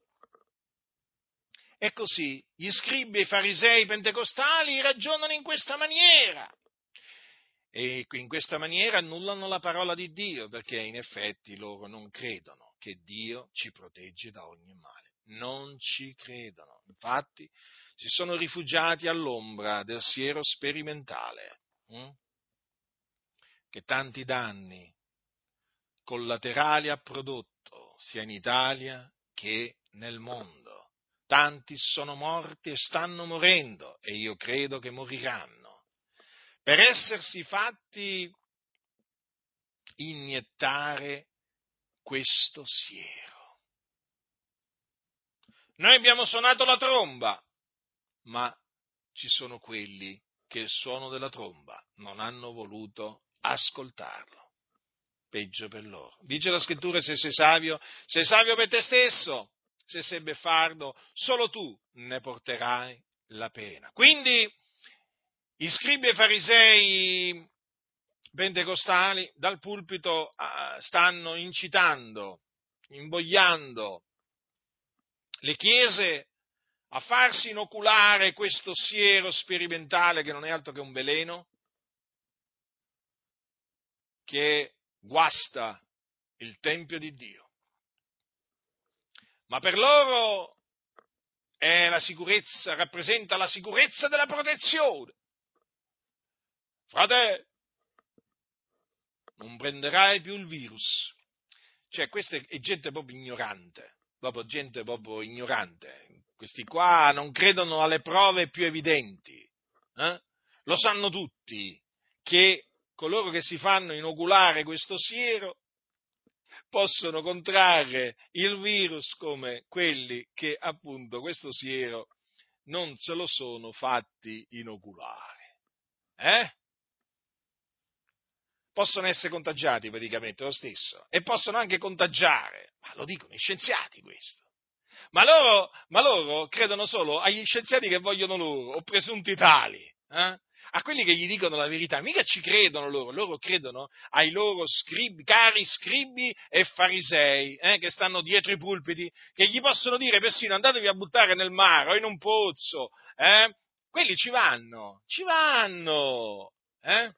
E così gli scribi e i farisei pentecostali ragionano in questa maniera. E in questa maniera annullano la parola di Dio, perché in effetti loro non credono che Dio ci protegge da ogni male. Non ci credono. Infatti si sono rifugiati all'ombra del siero sperimentale, hm? Che tanti danni collaterali ha prodotto sia in Italia che nel mondo tanti sono morti e stanno morendo e io credo che moriranno, per essersi fatti iniettare questo siero. Noi abbiamo suonato la tromba, ma ci sono quelli che il suono della tromba non hanno voluto ascoltarlo. Peggio per loro. Dice la scrittura, se sei savio, sei savio per te stesso se sei beffardo, solo tu ne porterai la pena. Quindi i scribi e farisei pentecostali dal pulpito stanno incitando, imbogliando le chiese a farsi inoculare questo siero sperimentale che non è altro che un veleno, che guasta il Tempio di Dio. Ma per loro è la sicurezza, rappresenta la sicurezza della protezione. Frate, non prenderai più il virus. Cioè, questa è gente proprio ignorante, proprio gente proprio ignorante. Questi qua non credono alle prove più evidenti. Eh? Lo sanno tutti che coloro che si fanno inoculare questo siero possono contrarre il virus come quelli che appunto questo siero non se lo sono fatti inoculare. Eh? Possono essere contagiati praticamente lo stesso e possono anche contagiare, ma lo dicono i scienziati questo. Ma loro, ma loro credono solo agli scienziati che vogliono loro, o presunti tali, eh? A quelli che gli dicono la verità. Mica ci credono loro, loro credono ai loro scribi, cari scribi e farisei eh? che stanno dietro i pulpiti, che gli possono dire persino andatevi a buttare nel mare o in un pozzo. Eh? Quelli ci vanno, ci vanno. Eh?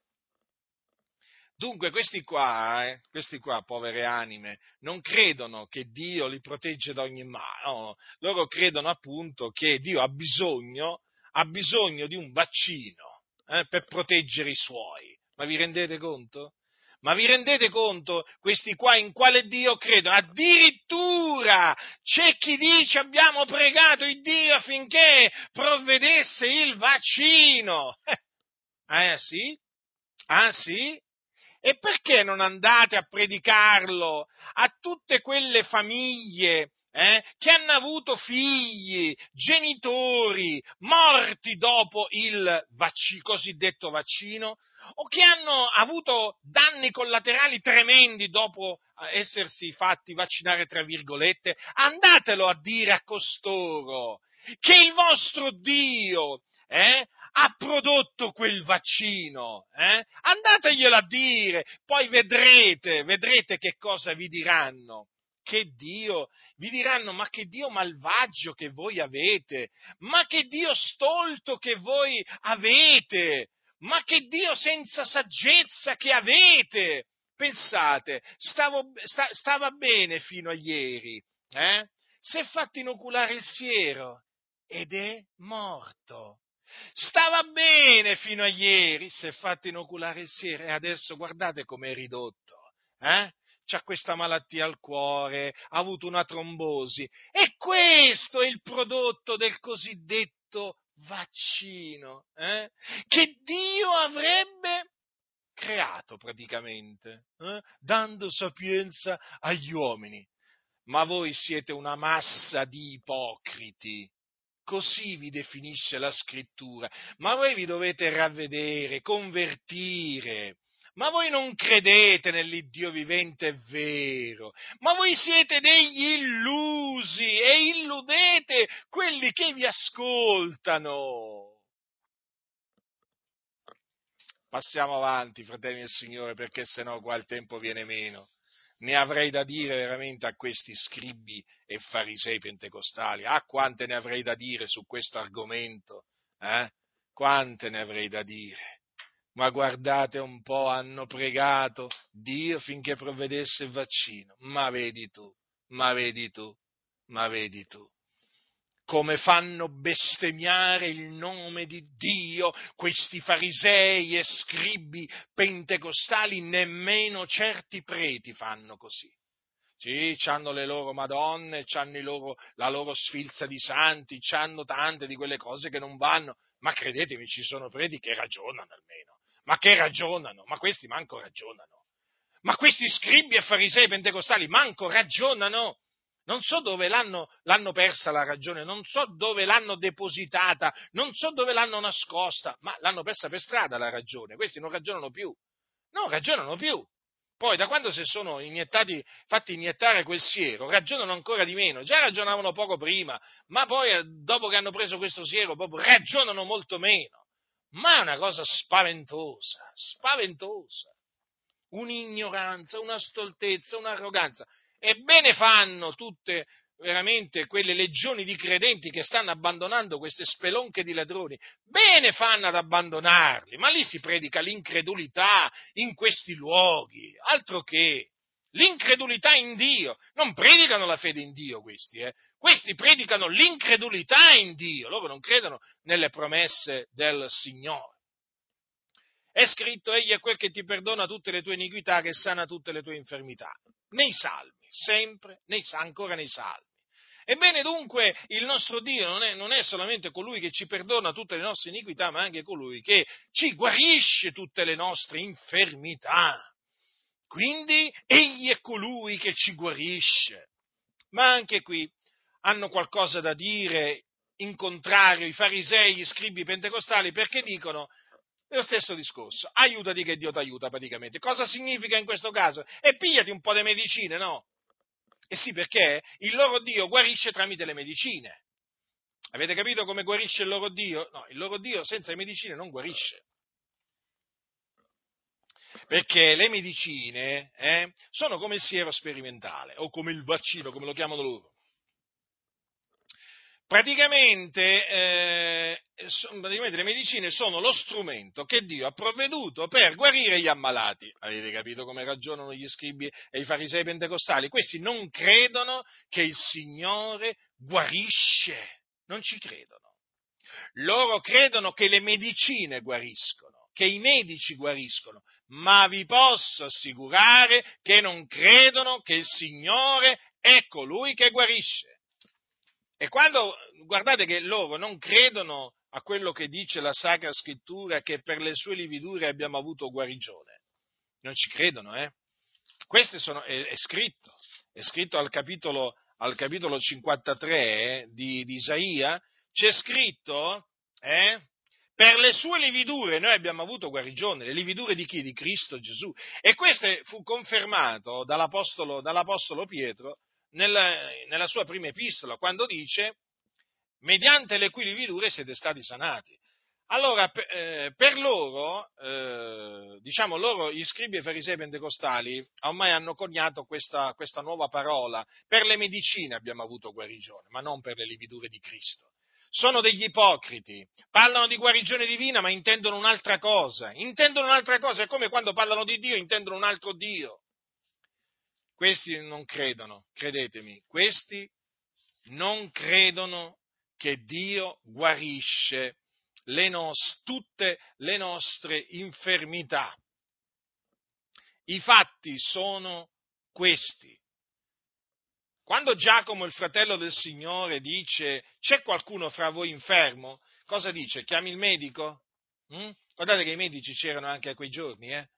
Dunque questi qua, eh, questi qua, povere anime, non credono che Dio li protegge da ogni male, no, loro credono appunto che Dio ha bisogno, ha bisogno di un vaccino eh, per proteggere i suoi. Ma vi rendete conto? Ma vi rendete conto questi qua in quale Dio credono? Addirittura c'è chi dice abbiamo pregato il Dio affinché provvedesse il vaccino. Eh, eh sì? Ah sì? E perché non andate a predicarlo a tutte quelle famiglie eh, che hanno avuto figli, genitori morti dopo il vac- cosiddetto vaccino o che hanno avuto danni collaterali tremendi dopo essersi fatti vaccinare, tra virgolette, andatelo a dire a costoro che il vostro Dio eh, ha prodotto quel vaccino, eh? andateglielo a dire, poi vedrete, vedrete che cosa vi diranno. Che Dio, vi diranno, ma che Dio malvagio che voi avete, ma che Dio stolto che voi avete, ma che Dio senza saggezza che avete. Pensate, stavo, sta, stava bene fino a ieri, eh? si è fatto inoculare il siero ed è morto. Stava bene fino a ieri, si è fatto inoculare il siero e adesso guardate com'è ridotto. Eh? C'ha questa malattia al cuore, ha avuto una trombosi. E questo è il prodotto del cosiddetto vaccino, eh? che Dio avrebbe creato praticamente, eh? dando sapienza agli uomini. Ma voi siete una massa di ipocriti, Così vi definisce la scrittura. Ma voi vi dovete ravvedere, convertire. Ma voi non credete nell'Iddio vivente è vero, ma voi siete degli illusi e illudete quelli che vi ascoltano. Passiamo avanti, fratelli del Signore, perché sennò qua il tempo viene meno ne avrei da dire veramente a questi scribi e farisei pentecostali. Ah, quante ne avrei da dire su questo argomento, eh? Quante ne avrei da dire. Ma guardate un po', hanno pregato Dio finché provvedesse il vaccino. Ma vedi tu, ma vedi tu, ma vedi tu come fanno bestemmiare il nome di Dio questi farisei e scribi pentecostali, nemmeno certi preti fanno così. Sì, hanno le loro madonne, hanno la loro sfilza di santi, hanno tante di quelle cose che non vanno, ma credetemi, ci sono preti che ragionano almeno, ma che ragionano, ma questi manco ragionano. Ma questi scribi e farisei pentecostali manco ragionano. Non so dove l'hanno, l'hanno, persa la ragione, non so dove l'hanno depositata, non so dove l'hanno nascosta, ma l'hanno persa per strada la ragione. Questi non ragionano più. Non ragionano più. Poi, da quando si sono iniettati, fatti iniettare quel siero, ragionano ancora di meno. Già ragionavano poco prima, ma poi, eh, dopo che hanno preso questo siero, proprio ragionano molto meno. Ma è una cosa spaventosa, spaventosa. Un'ignoranza, una stoltezza, un'arroganza. E bene fanno tutte veramente quelle legioni di credenti che stanno abbandonando queste spelonche di ladroni, bene fanno ad abbandonarli, ma lì si predica l'incredulità in questi luoghi, altro che l'incredulità in Dio, non predicano la fede in Dio questi, eh? questi predicano l'incredulità in Dio, loro non credono nelle promesse del Signore. È scritto, egli è quel che ti perdona tutte le tue iniquità, che sana tutte le tue infermità. Nei salmi, sempre, nei, ancora nei salmi. Ebbene dunque il nostro Dio non è, non è, solamente colui che ci perdona tutte le nostre iniquità, ma anche colui che ci guarisce tutte le nostre infermità. Quindi egli è colui che ci guarisce. Ma anche qui hanno qualcosa da dire in contrario i farisei, gli scribi pentecostali, perché dicono lo stesso discorso, aiutati che Dio ti aiuta praticamente. Cosa significa in questo caso? E pigliati un po' di medicine, no? E sì, perché il loro Dio guarisce tramite le medicine. Avete capito come guarisce il loro Dio? No, il loro Dio senza le medicine non guarisce. Perché le medicine eh, sono come il siero sperimentale o come il vaccino, come lo chiamano loro. Praticamente, eh, praticamente, le medicine sono lo strumento che Dio ha provveduto per guarire gli ammalati. Avete capito come ragionano gli scribi e i farisei pentecostali? Questi non credono che il Signore guarisce, non ci credono. Loro credono che le medicine guariscono, che i medici guariscono, ma vi posso assicurare che non credono che il Signore è colui che guarisce. E quando, guardate che loro non credono a quello che dice la Sacra Scrittura, che per le sue lividure abbiamo avuto guarigione. Non ci credono, eh? Questo sono, è, è, scritto, è scritto al capitolo, al capitolo 53 eh, di, di, Isaia, c'è scritto, eh? Per le sue lividure noi abbiamo avuto guarigione, le lividure di chi? Di Cristo Gesù. E questo fu confermato dall'Apostolo, dall'Apostolo Pietro nella, nella sua prima epistola, quando dice, mediante le cui lividure siete stati sanati. Allora, per, eh, per loro, eh, diciamo loro, gli scribi e farisei pentecostali, ormai hanno coniato questa, questa nuova parola. Per le medicine abbiamo avuto guarigione, ma non per le lividure di Cristo. Sono degli ipocriti, parlano di guarigione divina, ma intendono un'altra cosa. Intendono un'altra cosa, è come quando parlano di Dio, intendono un altro Dio. Questi non credono, credetemi, questi non credono che Dio guarisce le nos- tutte le nostre infermità. I fatti sono questi. Quando Giacomo, il fratello del Signore, dice c'è qualcuno fra voi infermo, cosa dice? Chiami il medico? Mm? Guardate che i medici c'erano anche a quei giorni, eh?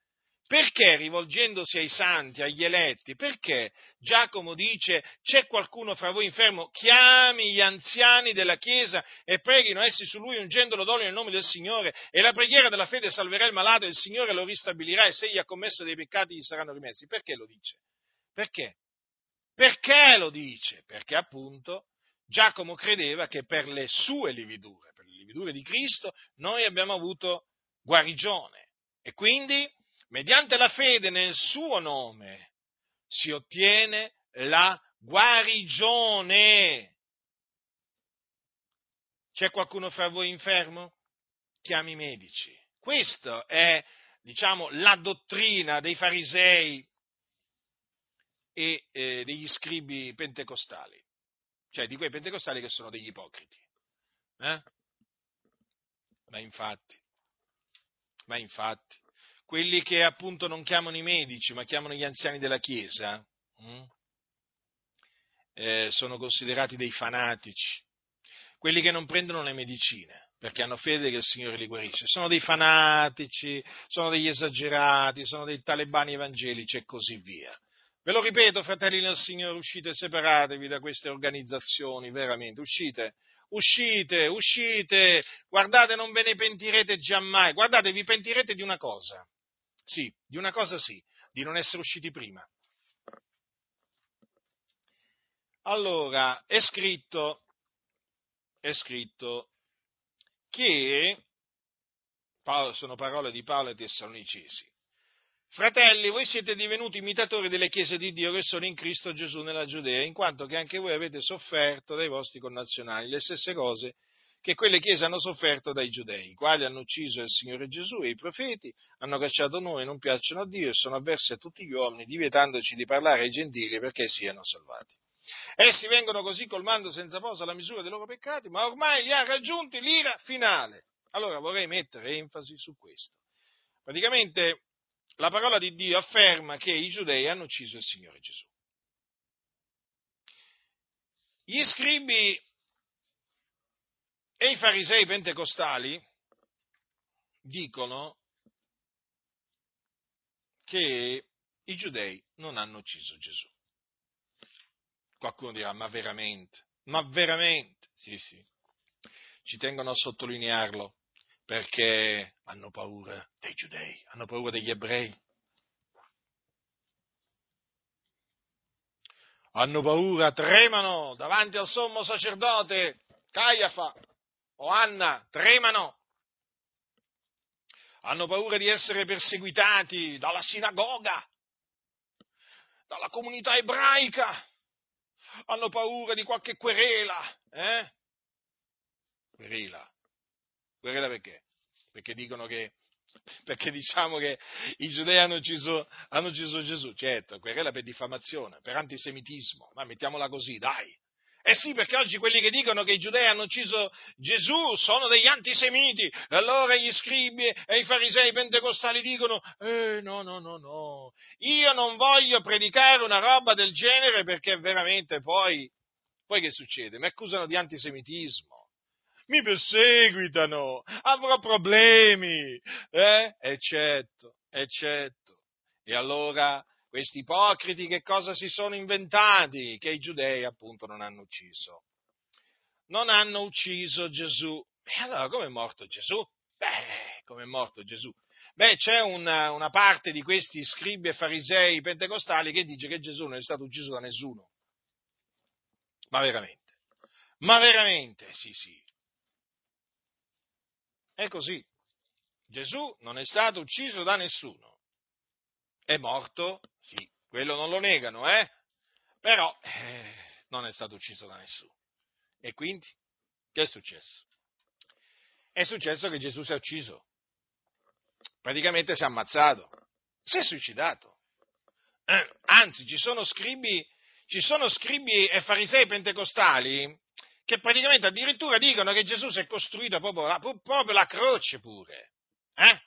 Perché rivolgendosi ai santi, agli eletti, perché Giacomo dice c'è qualcuno fra voi infermo, chiami gli anziani della Chiesa e preghino essi su lui ungendolo d'olio nel nome del Signore e la preghiera della fede salverà il malato e il Signore lo ristabilirà e se egli ha commesso dei peccati gli saranno rimessi. Perché lo dice? Perché? Perché lo dice? Perché appunto Giacomo credeva che per le sue lividure, per le lividure di Cristo, noi abbiamo avuto guarigione e quindi mediante la fede nel suo nome si ottiene la guarigione. C'è qualcuno fra voi infermo? Chiami i medici. Questa è, diciamo, la dottrina dei farisei e eh, degli scribi pentecostali, cioè di quei pentecostali che sono degli ipocriti. Eh? Ma infatti, ma infatti, quelli che appunto non chiamano i medici, ma chiamano gli anziani della Chiesa, hm? eh, sono considerati dei fanatici. Quelli che non prendono le medicine, perché hanno fede che il Signore li guarisce, sono dei fanatici, sono degli esagerati, sono dei talebani evangelici e così via. Ve lo ripeto, fratelli del Signore, uscite, separatevi da queste organizzazioni, veramente, uscite, uscite, uscite, guardate, non ve ne pentirete giammai, guardate, vi pentirete di una cosa, sì, di una cosa sì, di non essere usciti prima. Allora, è scritto, è scritto che, sono parole di Paolo ai Tessalonicesi, Fratelli, voi siete divenuti imitatori delle chiese di Dio che sono in Cristo Gesù nella Giudea, in quanto che anche voi avete sofferto dai vostri connazionali le stesse cose che quelle chiese hanno sofferto dai giudei, i quali hanno ucciso il Signore Gesù e i profeti, hanno cacciato noi, non piacciono a Dio e sono avversi a tutti gli uomini, divietandoci di parlare ai gentili perché siano salvati. Essi vengono così colmando senza posa la misura dei loro peccati, ma ormai li ha raggiunti l'ira finale. Allora vorrei mettere enfasi su questo. Praticamente la parola di Dio afferma che i giudei hanno ucciso il Signore Gesù. Gli scribi e i farisei pentecostali dicono che i giudei non hanno ucciso Gesù. Qualcuno dirà, ma veramente? Ma veramente? Sì, sì. Ci tengono a sottolinearlo perché hanno paura dei giudei, hanno paura degli ebrei. Hanno paura, tremano davanti al sommo sacerdote Caiafa o Anna, tremano. Hanno paura di essere perseguitati dalla sinagoga, dalla comunità ebraica. Hanno paura di qualche querela, eh? Querela. Querela perché? Perché dicono che, perché diciamo che i giudei hanno ucciso, hanno ucciso Gesù. Certo, querela per diffamazione, per antisemitismo, ma mettiamola così, dai. Eh sì, perché oggi quelli che dicono che i giudei hanno ucciso Gesù sono degli antisemiti. E allora gli scribi e i farisei pentecostali dicono, eh no, no, no, no, io non voglio predicare una roba del genere perché veramente poi, poi che succede? Mi accusano di antisemitismo. Mi perseguitano, avrò problemi, eh? Eccetto, eccetto. E allora questi ipocriti che cosa si sono inventati? Che i giudei appunto non hanno ucciso. Non hanno ucciso Gesù. E allora come è morto Gesù? Beh, come è morto Gesù? Beh, c'è una, una, parte di questi scribi e farisei pentecostali che dice che Gesù non è stato ucciso da nessuno. Ma veramente? Ma veramente? Sì, sì. È così. Gesù non è stato ucciso da nessuno. È morto, sì, quello non lo negano, eh? Però eh, non è stato ucciso da nessuno. E quindi che è successo? È successo che Gesù si è ucciso. Praticamente si è ammazzato, si è suicidato. Eh, anzi, ci sono scribi, ci sono scribi e farisei pentecostali che praticamente addirittura dicono che Gesù si è costruito proprio la, proprio la croce pure. Eh?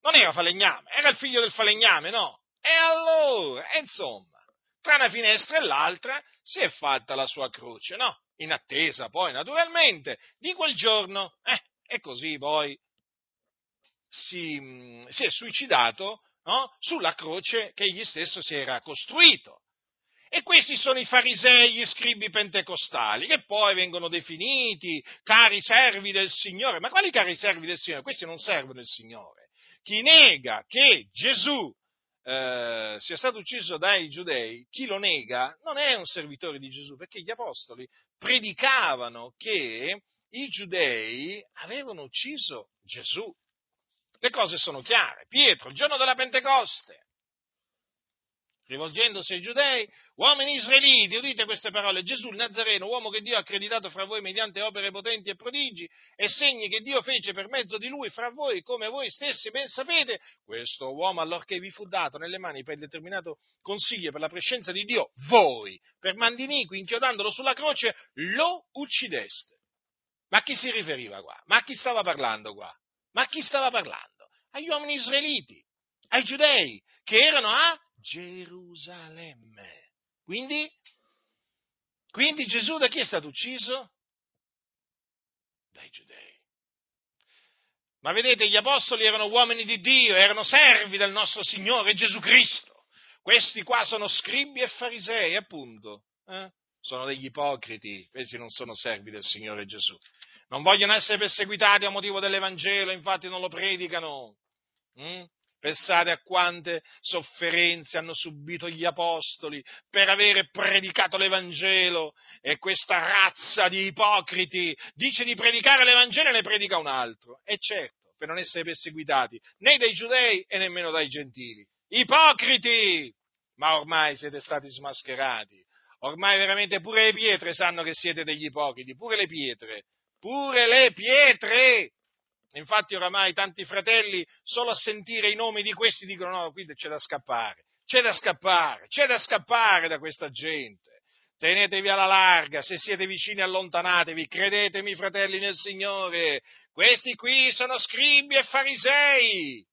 Non era falegname, era il figlio del falegname, no? E allora, insomma, tra una finestra e l'altra si è fatta la sua croce, no? In attesa poi, naturalmente, di quel giorno. Eh, e così poi si, si è suicidato no? sulla croce che egli stesso si era costruito. E questi sono i farisei, gli scribi pentecostali, che poi vengono definiti cari servi del Signore. Ma quali cari servi del Signore? Questi non servono il Signore. Chi nega che Gesù eh, sia stato ucciso dai giudei, chi lo nega non è un servitore di Gesù, perché gli apostoli predicavano che i giudei avevano ucciso Gesù. Le cose sono chiare. Pietro, il giorno della Pentecoste, rivolgendosi ai giudei, uomini israeliti, udite queste parole, Gesù il Nazareno, uomo che Dio ha accreditato fra voi mediante opere potenti e prodigi e segni che Dio fece per mezzo di lui fra voi, come voi stessi ben sapete, questo uomo allorché vi fu dato nelle mani per il determinato consiglio per la prescenza di Dio, voi, per mandiniqui, inchiodandolo sulla croce, lo uccideste. Ma a chi si riferiva qua? Ma a chi stava parlando qua? Ma a chi stava parlando? Agli uomini israeliti, ai giudei, che erano a Gerusalemme. Quindi, quindi Gesù da chi è stato ucciso? Dai giudei. Ma vedete, gli apostoli erano uomini di Dio, erano servi del nostro Signore Gesù Cristo. Questi qua sono scribi e farisei, appunto. Eh? Sono degli ipocriti, questi non sono servi del Signore Gesù. Non vogliono essere perseguitati a motivo dell'Evangelo, infatti non lo predicano. Mm? Pensate a quante sofferenze hanno subito gli apostoli per avere predicato l'Evangelo e questa razza di ipocriti dice di predicare l'Evangelo e ne predica un altro. E certo, per non essere perseguitati né dai giudei e nemmeno dai gentili. Ipocriti! Ma ormai siete stati smascherati. Ormai veramente pure le pietre sanno che siete degli ipocriti, pure le pietre, pure le pietre! Infatti oramai tanti fratelli, solo a sentire i nomi di questi, dicono no, qui c'è da scappare, c'è da scappare, c'è da scappare da questa gente. Tenetevi alla larga, se siete vicini allontanatevi, credetemi fratelli nel Signore, questi qui sono scribi e farisei.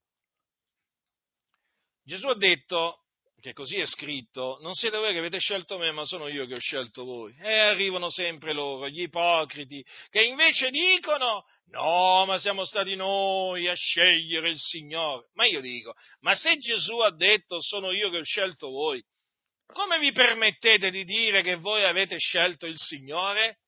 Gesù ha detto, che così è scritto, non siete voi che avete scelto me, ma sono io che ho scelto voi. E arrivano sempre loro, gli ipocriti, che invece dicono, no, ma siamo stati noi a scegliere il Signore. Ma io dico, ma se Gesù ha detto sono io che ho scelto voi, come vi permettete di dire che voi avete scelto il Signore?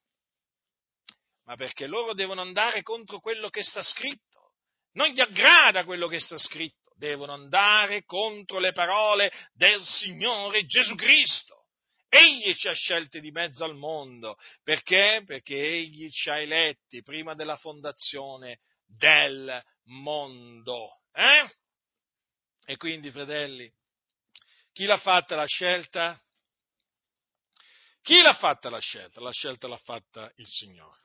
Ma perché loro devono andare contro quello che sta scritto. Non gli aggrada quello che sta scritto devono andare contro le parole del Signore Gesù Cristo. Egli ci ha scelti di mezzo al mondo. Perché? Perché egli ci ha eletti prima della fondazione del mondo. Eh? E quindi, fratelli, chi l'ha fatta la scelta? Chi l'ha fatta la scelta? La scelta l'ha fatta il Signore.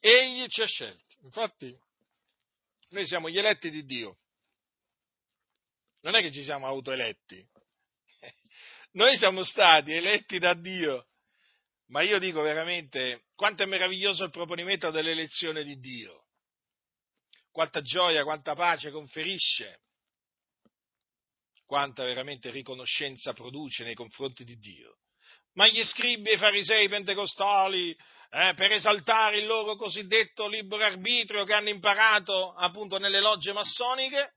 Egli ci ha scelti. Infatti, noi siamo gli eletti di Dio non è che ci siamo autoeletti. Noi siamo stati eletti da Dio. Ma io dico veramente quanto è meraviglioso il proponimento dell'elezione di Dio. Quanta gioia, quanta pace conferisce. Quanta veramente riconoscenza produce nei confronti di Dio. Ma gli scribi e i farisei pentecostali, eh, per esaltare il loro cosiddetto libero arbitrio che hanno imparato appunto nelle logge massoniche,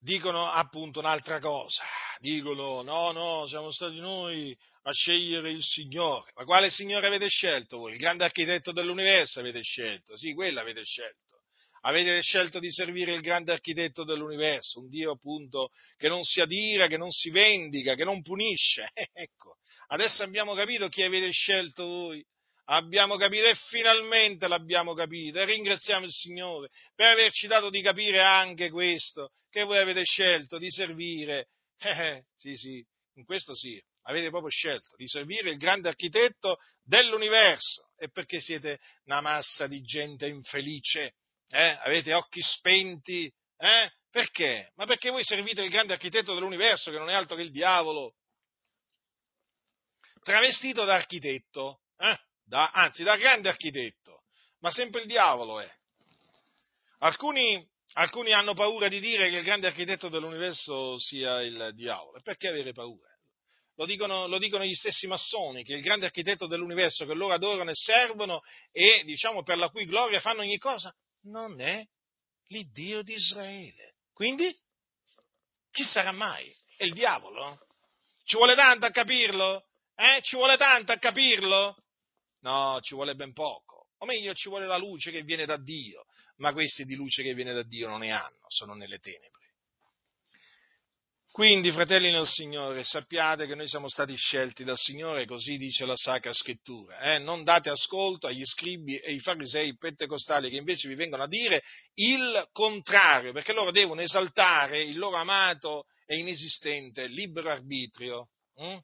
dicono appunto un'altra cosa. Dicono no, no, siamo stati noi a scegliere il Signore. Ma quale Signore avete scelto voi? Il grande architetto dell'universo avete scelto? Sì, quello avete scelto. Avete scelto di servire il grande architetto dell'universo, un Dio appunto che non si adira, che non si vendica, che non punisce. ecco, adesso abbiamo capito chi avete scelto voi abbiamo capito e finalmente l'abbiamo capito e ringraziamo il Signore per averci dato di capire anche questo, che voi avete scelto di servire, eh, eh, sì sì, in questo sì, avete proprio scelto di servire il grande architetto dell'universo e perché siete una massa di gente infelice, eh? avete occhi spenti, eh? perché? Ma perché voi servite il grande architetto dell'universo che non è altro che il diavolo, travestito da architetto, eh? Da, anzi da grande architetto, ma sempre il diavolo è. Alcuni, alcuni hanno paura di dire che il grande architetto dell'universo sia il diavolo. Perché avere paura? Lo dicono, lo dicono, gli stessi massoni, che il grande architetto dell'universo che loro adorano e servono e, diciamo, per la cui gloria fanno ogni cosa, non è l'Iddio di Israele. Quindi, chi sarà mai? È il diavolo? Ci vuole tanto a capirlo? Eh? Ci vuole tanto a capirlo? No, ci vuole ben poco. O meglio, ci vuole la luce che viene da Dio, ma questi di luce che viene da Dio non ne hanno, sono nelle tenebre. Quindi, fratelli nel Signore, sappiate che noi siamo stati scelti dal Signore, così dice la Sacra Scrittura. Eh? Non date ascolto agli scribi e ai farisei pentecostali che invece vi vengono a dire il contrario, perché loro devono esaltare il loro amato e inesistente libero arbitrio. Hm?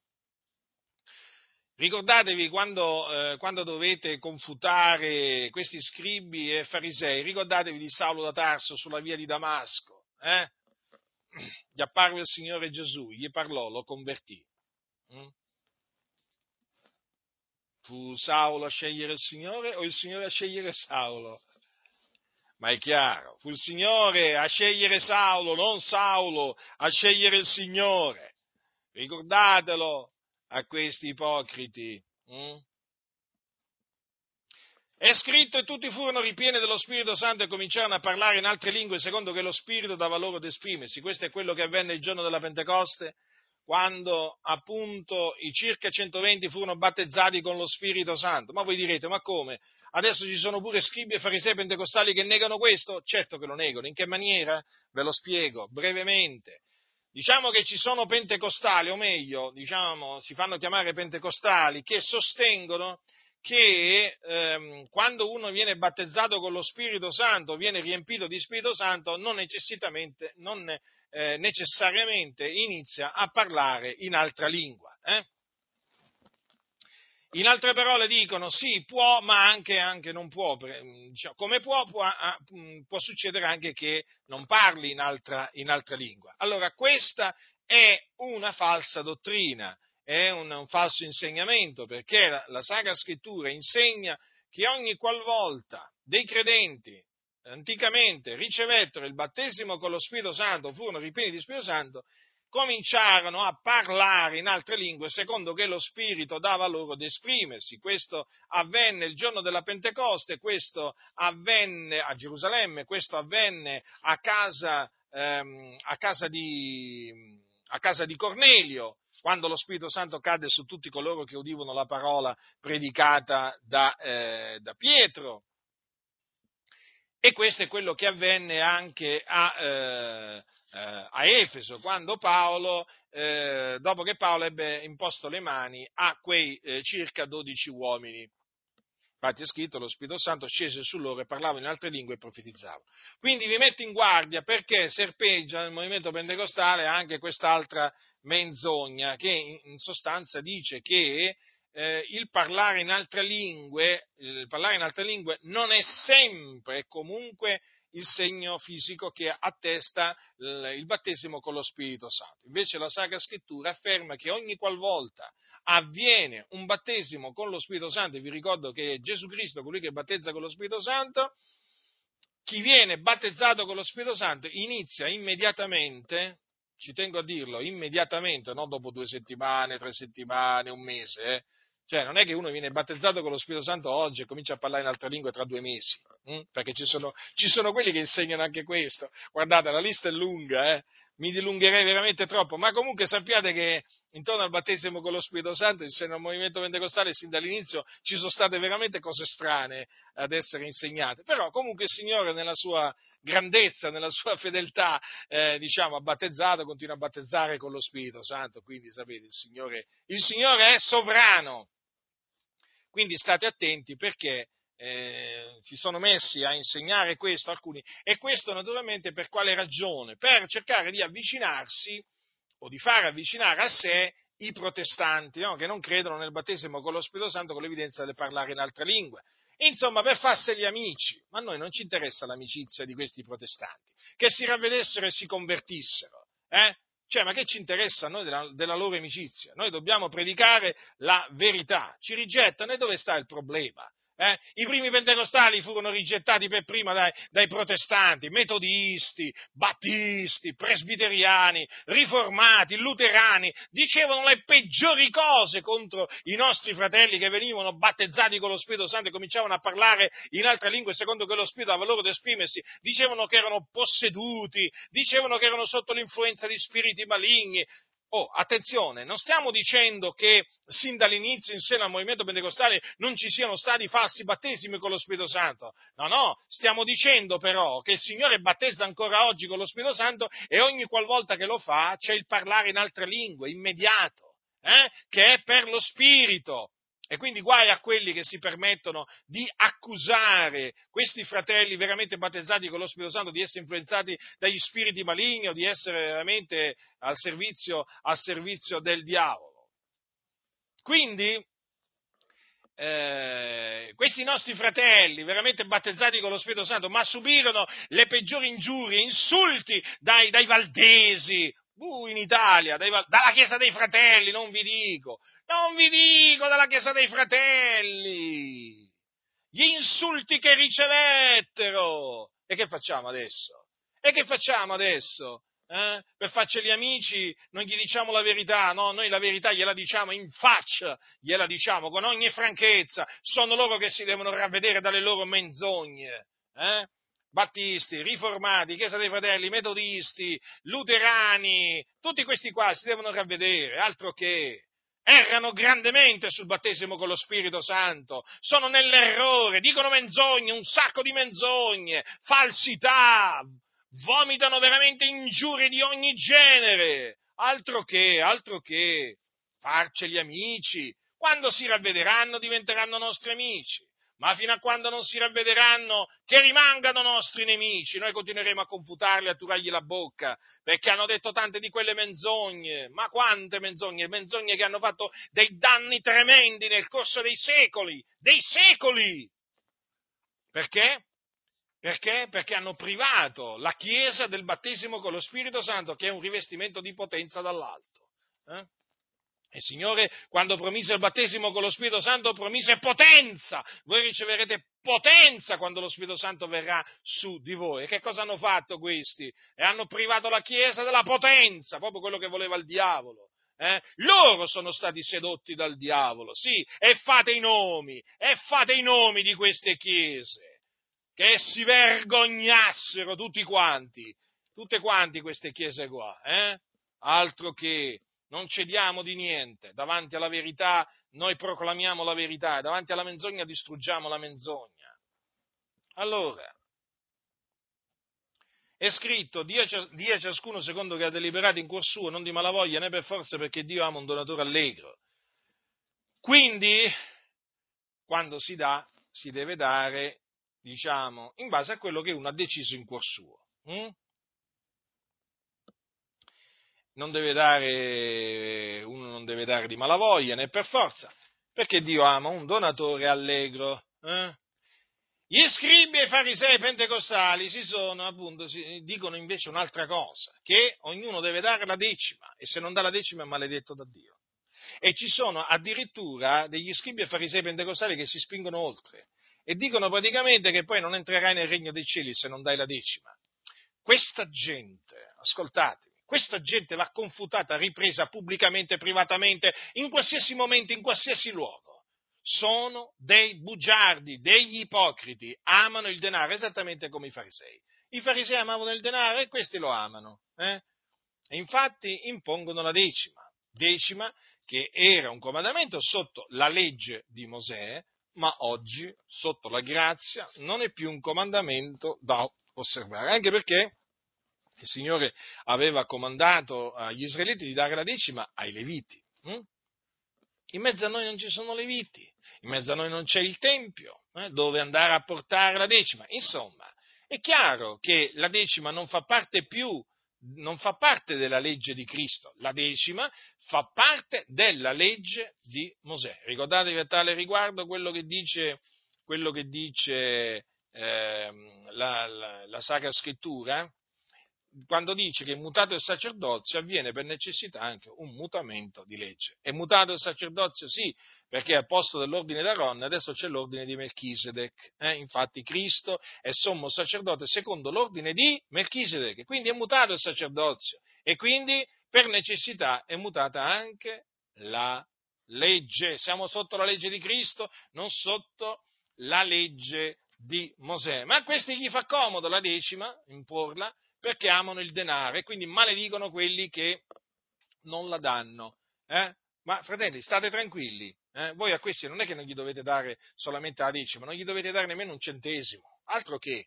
Ricordatevi quando, eh, quando, dovete confutare questi scribi e farisei, ricordatevi di Saulo da Tarso sulla via di Damasco. Eh? Gli apparve il Signore Gesù, gli parlò, lo convertì. Mm? Fu Saulo a scegliere il Signore o il Signore a scegliere Saulo? Ma è chiaro, fu il Signore a scegliere Saulo, non Saulo a scegliere il Signore. Ricordatelo, a questi ipocriti. Mm? È scritto e tutti furono ripieni dello Spirito Santo e cominciarono a parlare in altre lingue secondo che lo Spirito dava loro ad esprimersi. Questo è quello che avvenne il giorno della Pentecoste, quando appunto i circa 120 furono battezzati con lo Spirito Santo. Ma voi direte, ma come? Adesso ci sono pure scribi e farisei pentecostali che negano questo? Certo che lo negano. In che maniera? Ve lo spiego brevemente. Diciamo che ci sono pentecostali, o meglio, diciamo, si fanno chiamare pentecostali, che sostengono che ehm, quando uno viene battezzato con lo Spirito Santo, viene riempito di Spirito Santo, non non, eh, necessariamente inizia a parlare in altra lingua. Eh? In altre parole dicono sì, può, ma anche, anche non può. Diciamo, come può, può, mm, può, succedere anche che non parli in altra, in altra, lingua. Allora, questa è una falsa dottrina, è un, un falso insegnamento, perché la, la Sacra Scrittura insegna che ogni qualvolta dei credenti anticamente ricevettero il battesimo con lo Spirito Santo, furono ripieni di Spirito Santo, cominciarono a parlare in altre lingue secondo che lo Spirito dava loro ad esprimersi. Questo avvenne il giorno della Pentecoste, questo avvenne a Gerusalemme, questo avvenne a casa, ehm, a casa, di, a casa di Cornelio, quando lo Spirito Santo cadde su tutti coloro che udivano la parola predicata da, eh, da Pietro. E questo è quello che avvenne anche a, eh, eh, a Efeso, quando Paolo, eh, dopo che Paolo ebbe imposto le mani a quei eh, circa 12 uomini. Infatti è scritto, lo Spirito Santo scese su loro e parlava in altre lingue e profetizzava. Quindi vi metto in guardia perché serpeggia nel movimento pentecostale anche quest'altra menzogna che in sostanza dice che eh, il, parlare in altre lingue, il parlare in altre lingue non è sempre e comunque il segno fisico che attesta il battesimo con lo Spirito Santo. Invece la Sacra Scrittura afferma che ogni qualvolta avviene un battesimo con lo Spirito Santo, e vi ricordo che Gesù Cristo, colui che battezza con lo Spirito Santo, chi viene battezzato con lo Spirito Santo inizia immediatamente, ci tengo a dirlo, immediatamente, non dopo due settimane, tre settimane, un mese, eh, cioè, non è che uno viene battezzato con lo Spirito Santo oggi e comincia a parlare in altre lingue tra due mesi, hm? perché ci sono, ci sono, quelli che insegnano anche questo. Guardate, la lista è lunga, eh? mi dilungherei veramente troppo, ma comunque sappiate che intorno al battesimo con lo Spirito Santo, insieme al movimento pentecostale, sin dall'inizio ci sono state veramente cose strane ad essere insegnate. Però comunque il Signore nella sua grandezza, nella sua fedeltà, eh, diciamo, ha battezzato, continua a battezzare con lo Spirito Santo, quindi sapete, il Signore, il Signore è sovrano. Quindi state attenti perché eh, si sono messi a insegnare questo alcuni e questo naturalmente per quale ragione? Per cercare di avvicinarsi o di far avvicinare a sé i protestanti no? che non credono nel battesimo con lo Spirito Santo con l'evidenza di parlare in altre lingue. Insomma, per farseli amici, ma a noi non ci interessa l'amicizia di questi protestanti, che si ravvedessero e si convertissero. Eh? Cioè, ma che ci interessa a noi della, della, loro amicizia? Noi dobbiamo predicare la verità. Ci rigettano e dove sta il problema? Eh? I primi pentecostali furono rigettati per prima dai, dai, protestanti, metodisti, battisti, presbiteriani, riformati, luterani, dicevano le peggiori cose contro i nostri fratelli che venivano battezzati con lo Spirito Santo e cominciavano a parlare in altre lingue secondo che lo Spirito aveva loro ad esprimersi, dicevano che erano posseduti, dicevano che erano sotto l'influenza di spiriti maligni, Oh, attenzione, non stiamo dicendo che sin dall'inizio in seno al movimento pentecostale non ci siano stati falsi battesimi con lo Spirito Santo. No, no, stiamo dicendo però che il Signore battezza ancora oggi con lo Spirito Santo e ogni qualvolta che lo fa c'è il parlare in altre lingue, immediato, eh? che è per lo Spirito. E quindi guai a quelli che si permettono di accusare questi fratelli veramente battezzati con lo Spirito Santo di essere influenzati dagli spiriti maligni o di essere veramente al servizio, al servizio del diavolo. Quindi eh, questi nostri fratelli, veramente battezzati con lo Spirito Santo, ma subirono le peggiori ingiurie, insulti dai, dai valdesi, uh, in Italia, dai, dalla Chiesa dei Fratelli, non vi dico, non vi dico dalla Chiesa dei Fratelli! Gli insulti che ricevettero! E che facciamo adesso? E che facciamo adesso? Eh? Per farceli amici non gli diciamo la verità, no, noi la verità gliela diciamo in faccia, gliela diciamo con ogni franchezza, sono loro che si devono ravvedere dalle loro menzogne. Eh? Battisti, riformati, Chiesa dei Fratelli, metodisti, luterani, tutti questi qua si devono ravvedere, altro che errano grandemente sul battesimo con lo Spirito Santo, sono nell'errore, dicono menzogne, un sacco di menzogne, falsità, vomitano veramente ingiurie di ogni genere, altro che, altro che farceli amici, Quando si ravvederanno diventeranno nostri amici ma fino a quando non si ravvederanno che rimangano nostri nemici, noi continueremo a confutarli, a turargli la bocca, perché hanno detto tante di quelle menzogne, ma quante menzogne, menzogne che hanno fatto dei danni tremendi nel corso dei secoli, dei secoli! Perché? Perché? Perché hanno privato la Chiesa del battesimo con lo Spirito Santo, che è un rivestimento di potenza dall'alto. Eh? Il Signore, quando promise il battesimo con lo Spirito Santo, promise potenza. Voi riceverete potenza quando lo Spirito Santo verrà su di voi. E che cosa hanno fatto questi? E hanno privato la Chiesa della potenza, proprio quello che voleva il diavolo. Eh? Loro sono stati sedotti dal diavolo, sì, e fate i nomi, e fate i nomi di queste chiese, che si vergognassero tutti quanti, tutte quanti queste chiese qua, eh? altro che non cediamo di niente, davanti alla verità noi proclamiamo la verità davanti alla menzogna distruggiamo la menzogna. Allora, è scritto, dia, ciascuno secondo che ha deliberato in cuor suo, non di malavoglia né per forza perché Dio ama un donatore allegro. Quindi, quando si dà, si deve dare, diciamo, in base a quello che uno ha deciso in cuor suo. Hm? Non deve dare, uno non deve dare di malavoglia né per forza, perché Dio ama un donatore allegro. Eh? Gli scribi e i farisei pentecostali si sono, appunto, si, dicono invece un'altra cosa, che ognuno deve dare la decima e se non dà la decima è maledetto da Dio. E ci sono addirittura degli scribi e farisei pentecostali che si spingono oltre e dicono praticamente che poi non entrerai nel regno dei cieli se non dai la decima. Questa gente, ascoltatemi, questa gente va confutata, ripresa pubblicamente privatamente, in qualsiasi momento, in qualsiasi luogo. Sono dei bugiardi, degli ipocriti, amano il denaro esattamente come i farisei. I farisei amavano il denaro e questi lo amano. Eh? E infatti impongono la decima, decima che era un comandamento sotto la legge di Mosè, ma oggi, sotto la grazia, non è più un comandamento da osservare, anche perché il Signore aveva comandato agli israeliti di dare la decima ai leviti. Hm? In mezzo a noi non ci sono leviti, in mezzo a noi non c'è il Tempio eh, dove andare a portare la decima. Insomma, è chiaro che la decima non fa parte più, non fa parte della legge di Cristo, la decima fa parte della legge di Mosè. Ricordatevi a tale riguardo quello che dice, quello che dice eh, la, la, la Sacra Scrittura? Quando dice che mutato il sacerdozio avviene per necessità anche un mutamento di legge. È mutato il sacerdozio? Sì, perché al posto dell'ordine d'Aaron adesso c'è l'ordine di Melchisedec. Eh? Infatti Cristo è sommo sacerdote secondo l'ordine di Melchisedec, quindi è mutato il sacerdozio e quindi per necessità è mutata anche la legge. Siamo sotto la legge di Cristo, non sotto la legge di Mosè. Ma a questi gli fa comodo la decima, imporla, perché amano il denaro e quindi maledicono quelli che non la danno. Eh? Ma fratelli, state tranquilli, eh? voi a questi non è che non gli dovete dare solamente la decima, non gli dovete dare nemmeno un centesimo, altro che,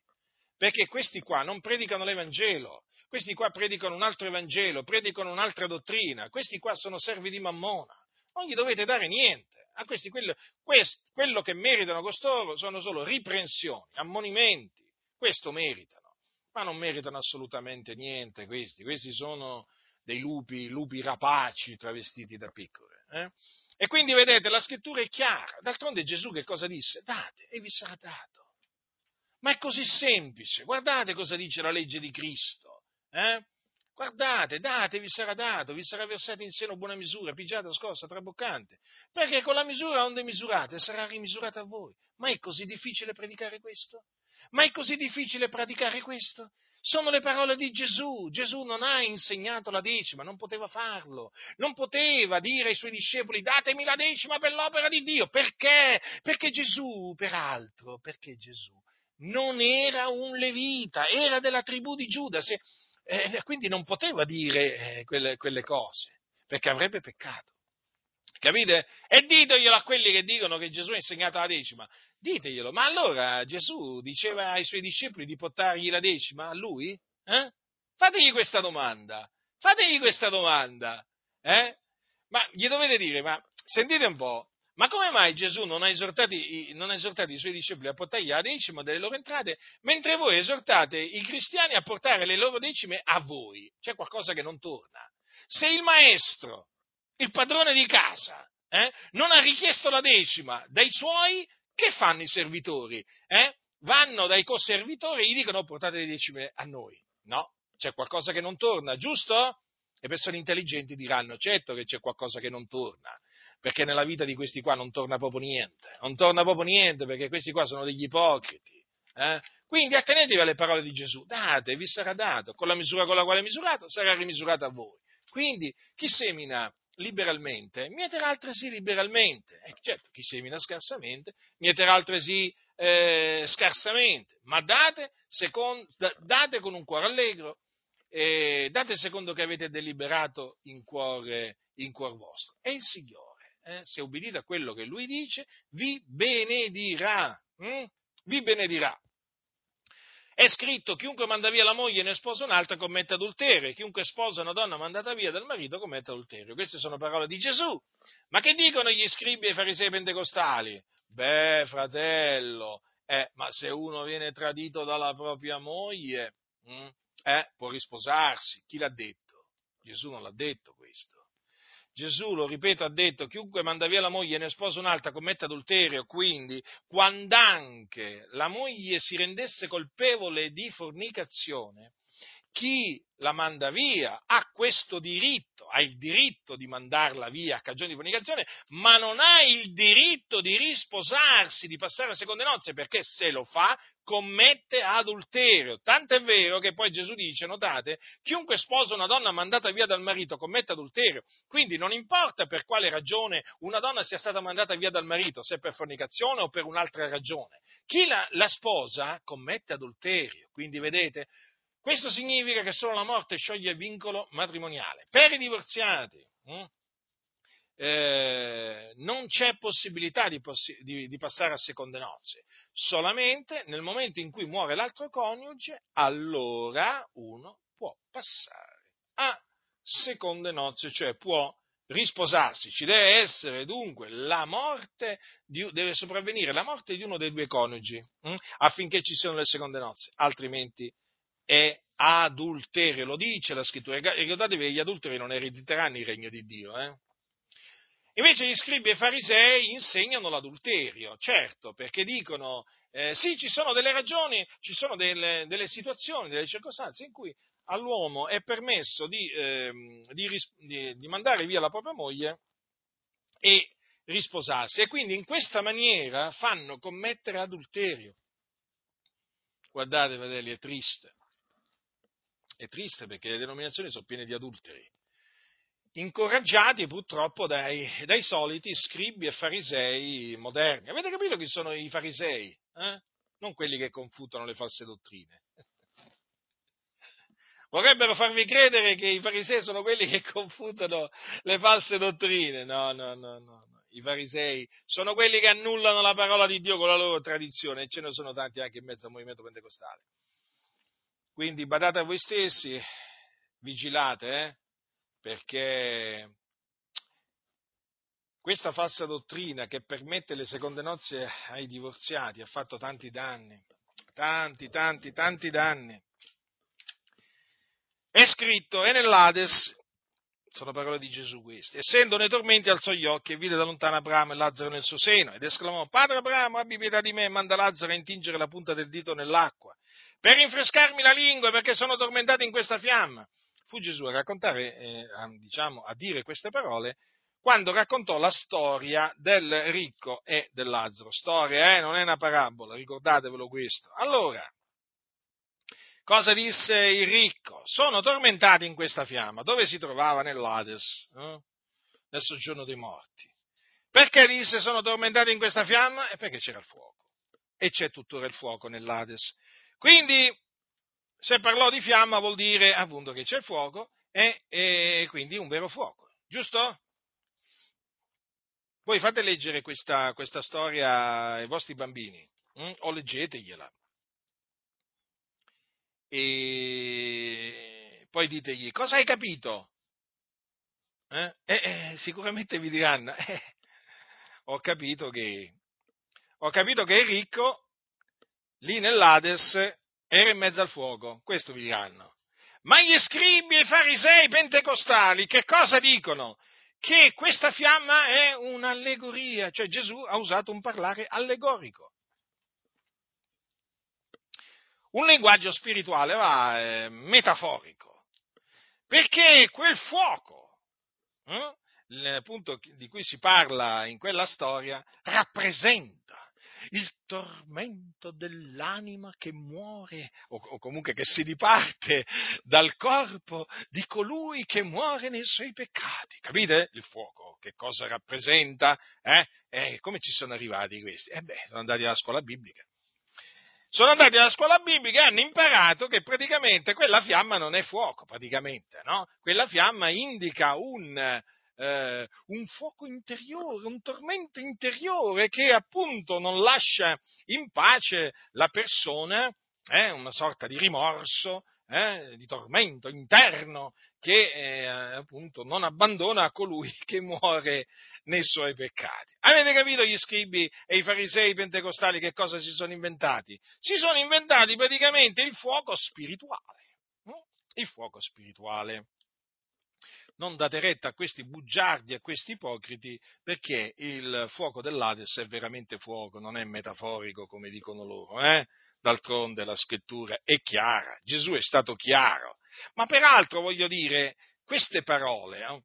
perché questi qua non predicano l'Evangelo, questi qua predicano un altro Evangelo, predicano un'altra dottrina, questi qua sono servi di Mammona, non gli dovete dare niente. A questi quello, quest, quello che meritano costoro sono solo riprensioni, ammonimenti, questo meritano ma non meritano assolutamente niente questi, questi sono dei lupi, lupi rapaci travestiti da pecore. Eh? E quindi vedete, la scrittura è chiara, d'altronde Gesù che cosa disse? Date e vi sarà dato. Ma è così semplice, guardate cosa dice la legge di Cristo. Eh? Guardate, date, vi sarà dato, vi sarà versato in seno buona misura, pigiata, scossa, traboccante, perché con la misura onde misurate sarà rimisurata a voi. Ma è così difficile predicare questo? Ma è così difficile praticare questo? Sono le parole di Gesù. Gesù non ha insegnato la decima, non poteva farlo. Non poteva dire ai suoi discepoli datemi la decima per l'opera di Dio. Perché? Perché Gesù, peraltro, perché Gesù non era un levita, era della tribù di Giuda. Se, eh, quindi non poteva dire eh, quelle, quelle cose, perché avrebbe peccato. Capite? E diteglielo a quelli che dicono che Gesù ha insegnato la decima. Diteglielo. Ma allora Gesù diceva ai suoi discepoli di portargli la decima a lui? Eh? Fategli questa domanda. Fategli questa domanda. Eh? Ma gli dovete dire, ma sentite un po', Ma come mai Gesù non ha, non ha esortato i suoi discepoli a portare la decima delle loro entrate, mentre voi esortate i cristiani a portare le loro decime a voi? C'è qualcosa che non torna. Se il maestro, il padrone di casa, eh, non ha richiesto la decima dai suoi, che fanno i servitori? Eh? Vanno dai co-servitori e gli dicono portate le decime a noi. No, c'è qualcosa che non torna, giusto? Le persone intelligenti diranno, certo che c'è qualcosa che non torna, perché nella vita di questi qua non torna proprio niente, non torna proprio niente perché questi qua sono degli ipocriti. Eh? Quindi attenetevi alle parole di Gesù, date, vi sarà dato, con la misura con la quale è misurato sarà rimisurato a voi. Quindi chi semina liberalmente, mieterà altresì liberalmente. Eh, certo, chi semina scarsamente, mieterà altresì eh, scarsamente, ma date, secondo, date con un cuore allegro, eh, date secondo che avete deliberato in cuore, in cuor vostro. E il Signore, eh, se ubbidite a quello che Lui dice, vi benedirà. Hm? Vi benedirà. È scritto chiunque manda via la moglie e ne sposa un'altra commette adulterio, e chiunque sposa una donna mandata via dal marito commette adulterio. Queste sono parole di Gesù. Ma che dicono gli scribi e i farisei pentecostali? Beh, fratello, eh, ma se uno viene tradito dalla propria moglie, hm, eh, può risposarsi. Chi l'ha detto? Gesù non l'ha detto. Gesù, lo ripeto, ha detto, chiunque manda via la moglie e ne sposa un'altra commette adulterio, quindi quando anche la moglie si rendesse colpevole di fornicazione, chi la manda via ha questo diritto, ha il diritto di mandarla via a cagione di fornicazione, ma non ha il diritto di risposarsi, di passare a seconde nozze, perché se lo fa commette adulterio. Tanto è vero che poi Gesù dice, notate, chiunque sposa una donna mandata via dal marito commette adulterio. Quindi non importa per quale ragione una donna sia stata mandata via dal marito, se per fornicazione o per un'altra ragione. Chi la, la sposa commette adulterio. Quindi vedete, questo significa che solo la morte scioglie il vincolo matrimoniale. Per i divorziati hm, eh, non c'è possibilità di, possi- di, di, passare a seconde nozze, solamente nel momento in cui muore l'altro coniuge, allora uno può passare a seconde nozze, cioè può risposarsi. Ci deve essere dunque la morte, di, deve sopravvenire la morte di uno dei due coniugi hm, affinché ci siano le seconde nozze, altrimenti è adulterio, lo dice la scrittura. Ricordatevi che gli adulteri non erediteranno il regno di Dio. Eh? Invece gli scribi e farisei insegnano l'adulterio, certo, perché dicono, eh, sì, ci sono delle ragioni, ci sono delle, delle, situazioni, delle circostanze in cui all'uomo è permesso di, eh, di, di, di mandare via la propria moglie e risposarsi. E quindi in questa maniera fanno commettere adulterio. Guardate, fratelli, è triste. È triste perché le denominazioni sono piene di adulteri, incoraggiati purtroppo dai, dai soliti scribi e farisei moderni. Avete capito chi sono i farisei? Eh? Non quelli che confutano le false dottrine. Vorrebbero farvi credere che i farisei sono quelli che confutano le false dottrine. No, no, no, no. I farisei sono quelli che annullano la parola di Dio con la loro tradizione e ce ne sono tanti anche in mezzo al movimento pentecostale. Quindi badate a voi stessi, vigilate, eh? perché questa falsa dottrina che permette le seconde nozze ai divorziati ha fatto tanti danni, tanti, tanti, tanti danni. È scritto, e nell'Ades, sono parole di Gesù queste, essendo nei tormenti alzò gli occhi e vide da lontano Abramo e Lazzaro nel suo seno ed esclamò, Padre Abramo, abbi pietà di me manda Lazzaro a intingere la punta del dito nell'acqua per rinfrescarmi la lingua perché sono tormentato in questa fiamma. Fu Gesù a raccontare, eh, a, diciamo, a dire queste parole quando raccontò la storia del ricco e del Lazzaro. Storia, eh, non è una parabola, ricordatevelo questo. Allora, cosa disse il ricco? Sono tormentati in questa fiamma, dove si trovava nell'Ades, eh? nel soggiorno dei morti. Perché disse sono tormentati in questa fiamma? E perché c'era il fuoco. E c'è tuttora il fuoco nell'Ades. Quindi, se parlò di fiamma vuol dire appunto che c'è il fuoco e, e quindi un vero fuoco, giusto? Voi fate leggere questa, questa storia ai vostri bambini hm? o leggetegliela. E poi ditegli cosa hai capito? Eh? Eh, eh, sicuramente vi diranno, eh, ho capito che, ho capito che il ricco lì nell'Ades era in mezzo al fuoco, questo vi diranno. Ma gli scribi e i farisei pentecostali che cosa dicono? Che questa fiamma è un'allegoria, cioè Gesù ha usato un parlare allegorico. Un linguaggio spirituale, va, eh, metaforico, perché quel fuoco, eh, appunto di cui si parla in quella storia, rappresenta il tormento dell'anima che muore o, o, comunque che si diparte dal corpo di colui che muore nei suoi peccati. Capite? Il fuoco che cosa rappresenta? Eh? Eh, come ci sono arrivati questi? Eh beh, sono andati alla scuola biblica. Sono andati alla scuola biblica e hanno imparato che praticamente quella fiamma non è fuoco, praticamente, no? Quella fiamma indica un, eh, un fuoco interiore, un tormento interiore che appunto non lascia in pace la persona, eh, una sorta di rimorso, eh, di tormento interno che eh, appunto non abbandona colui che muore nei suoi peccati. Avete capito gli scribi e i farisei pentecostali che cosa si sono inventati? Si sono inventati praticamente il fuoco spirituale. Il fuoco spirituale non date retta a questi bugiardi, a questi ipocriti, perché il fuoco dell'Ades è veramente fuoco, non è metaforico come dicono loro. Eh? D'altronde la scrittura è chiara, Gesù è stato chiaro. Ma peraltro voglio dire, queste parole, eh?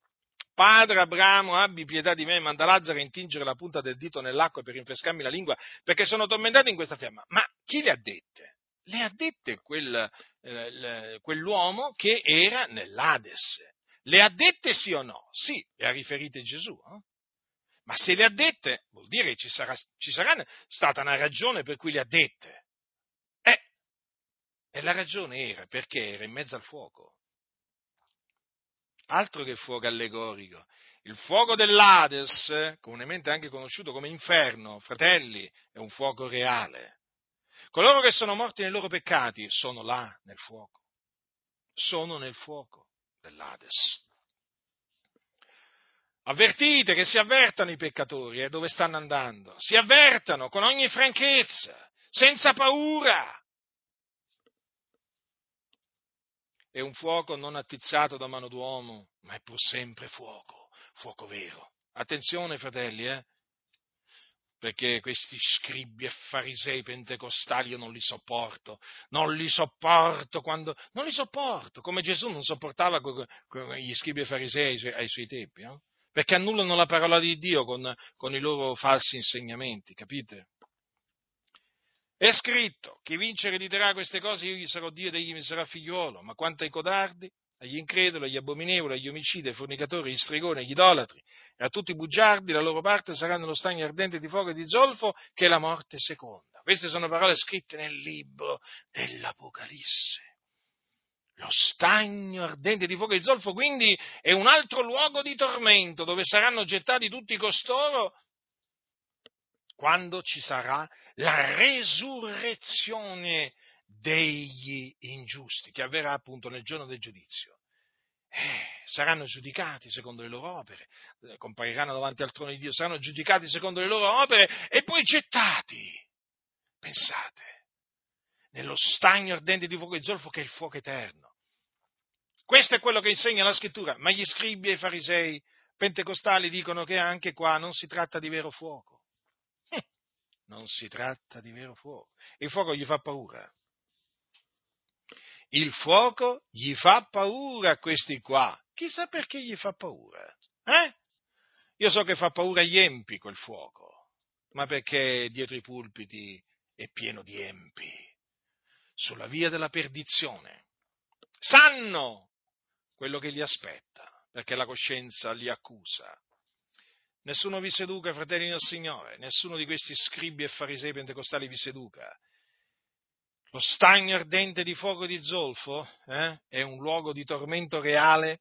Padre Abramo, abbi pietà di me, manda Lazzaro a intingere la punta del dito nell'acqua per rinfrescarmi la lingua, perché sono tormentato in questa fiamma. Ma chi le ha dette? Le ha dette quel, eh, quell'uomo che era nell'Ades. Le ha dette sì o no? Sì, le ha riferite Gesù. Eh? Ma se le ha dette, vuol dire che ci sarà, ci sarà stata una ragione per cui le ha dette. Eh, e la ragione era perché era in mezzo al fuoco. Altro che fuoco allegorico. Il fuoco dell'Ades, comunemente anche conosciuto come inferno, fratelli, è un fuoco reale. Coloro che sono morti nei loro peccati sono là nel fuoco. Sono nel fuoco dell'Ades. Avvertite che si avvertano i peccatori eh, dove stanno andando, si avvertano con ogni franchezza, senza paura. È un fuoco non attizzato da mano d'uomo, ma è pur sempre fuoco, fuoco vero. Attenzione, fratelli, eh? Perché questi scribi e farisei pentecostali io non li sopporto, non li sopporto quando, non li sopporto, come Gesù non sopportava gli scribi e farisei ai suoi, tempi, no? perché annullano la parola di Dio con, con i loro falsi insegnamenti, capite? È scritto, chi vince erediterà queste cose, io gli sarò Dio ed egli mi sarà figliuolo, ma quanto ai codardi, agli increduli, agli abominevoli, agli omicidi, ai fornicatori, agli stregoni, agli idolatri e a tutti i bugiardi, la loro parte sarà nello stagno ardente di fuoco e di zolfo, che è la morte seconda. Queste sono parole scritte nel libro dell'Apocalisse. Lo stagno ardente di fuoco e di zolfo quindi è un altro luogo di tormento dove saranno gettati tutti costoro quando ci sarà la resurrezione degli ingiusti, che avverrà appunto nel giorno del giudizio. Eh, saranno giudicati secondo le loro opere, eh, compariranno davanti al trono di Dio, saranno giudicati secondo le loro opere e poi gettati, pensate, nello stagno ardente di fuoco e zolfo che è il fuoco eterno. Questo è quello che insegna la scrittura, ma gli scribi e i farisei pentecostali dicono che anche qua non si tratta di vero fuoco. Hm, non si tratta di vero fuoco. Il fuoco gli fa paura il fuoco gli fa paura a questi qua. Chissà perché gli fa paura. Eh? Io so che fa paura agli empi quel fuoco, ma perché dietro i pulpiti è pieno di empi, sulla via della perdizione. Sanno quello che li aspetta, perché la coscienza li accusa. Nessuno vi seduca, fratelli del Signore, nessuno di questi scribi e farisei pentecostali vi seduca, lo stagno ardente di fuoco di zolfo eh, è un luogo di tormento reale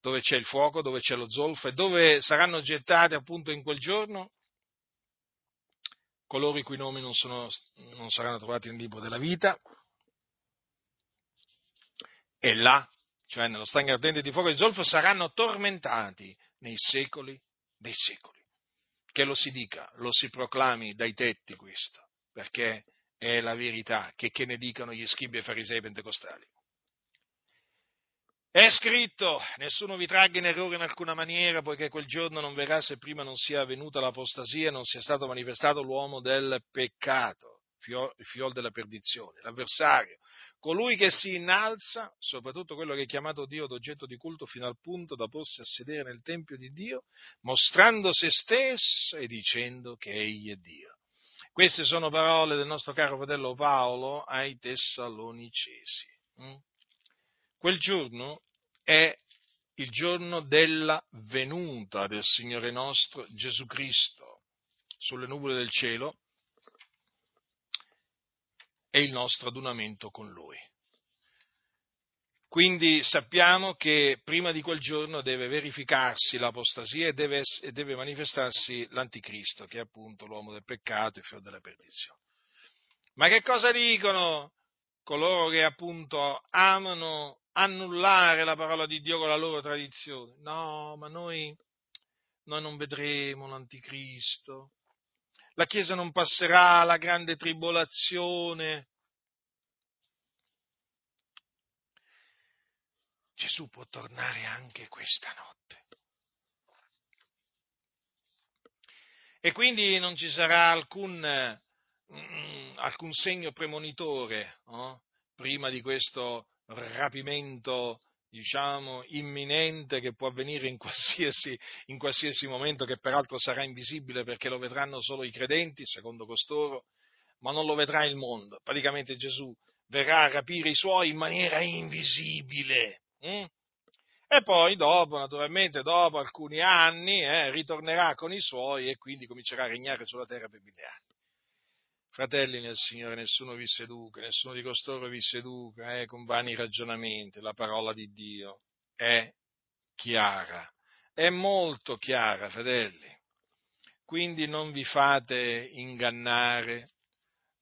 dove c'è il fuoco, dove c'è lo zolfo e dove saranno gettati appunto in quel giorno coloro i cui nomi non, sono, non saranno trovati nel libro della vita. E là, cioè nello stagno ardente di fuoco di zolfo, saranno tormentati nei secoli dei secoli. Che che lo si dica, lo si proclami dai tetti questo, perché è la verità, che, che ne dicano gli scribi e farisei pentecostali. È scritto, nessuno vi tragga in errore in alcuna maniera, poiché quel giorno non verrà se prima non sia avvenuta l'apostasia e non sia stato manifestato l'uomo del peccato, il fiol della perdizione, l'avversario, colui che si innalza, soprattutto quello che è chiamato Dio d'oggetto di culto, fino al punto da porsi a sedere nel Tempio di Dio, mostrando se stesso e dicendo che egli è Dio. Queste sono parole del nostro caro fratello Paolo ai Tessalonicesi. Mm? Quel giorno è il giorno della venuta del Signore nostro Gesù Cristo sulle nuvole del cielo e il nostro adunamento con Lui. Quindi sappiamo che prima di quel giorno deve verificarsi l'apostasia e deve, e deve manifestarsi l'anticristo, che è appunto l'uomo del peccato e il figlio della perdizione. Ma che cosa dicono coloro che appunto amano annullare la parola di Dio con la loro tradizione. No, ma noi, noi non vedremo l'anticristo. La Chiesa non passerà la grande tribolazione. Gesù può tornare anche questa notte. E quindi non ci sarà alcun, mm, alcun segno premonitore no? prima di questo rapimento, diciamo, imminente che può avvenire in qualsiasi, in qualsiasi momento, che peraltro sarà invisibile perché lo vedranno solo i credenti, secondo costoro, ma non lo vedrà il mondo. Praticamente Gesù verrà a rapire i suoi in maniera invisibile. Hm? E poi dopo, naturalmente, dopo alcuni anni, eh, ritornerà con i suoi e quindi comincerà a regnare sulla terra per mille anni. Fratelli nel Signore, nessuno vi seduca, nessuno di costoro vi seduca eh, con vani ragionamenti. La parola di Dio è chiara, è molto chiara, fratelli. Quindi non vi fate ingannare,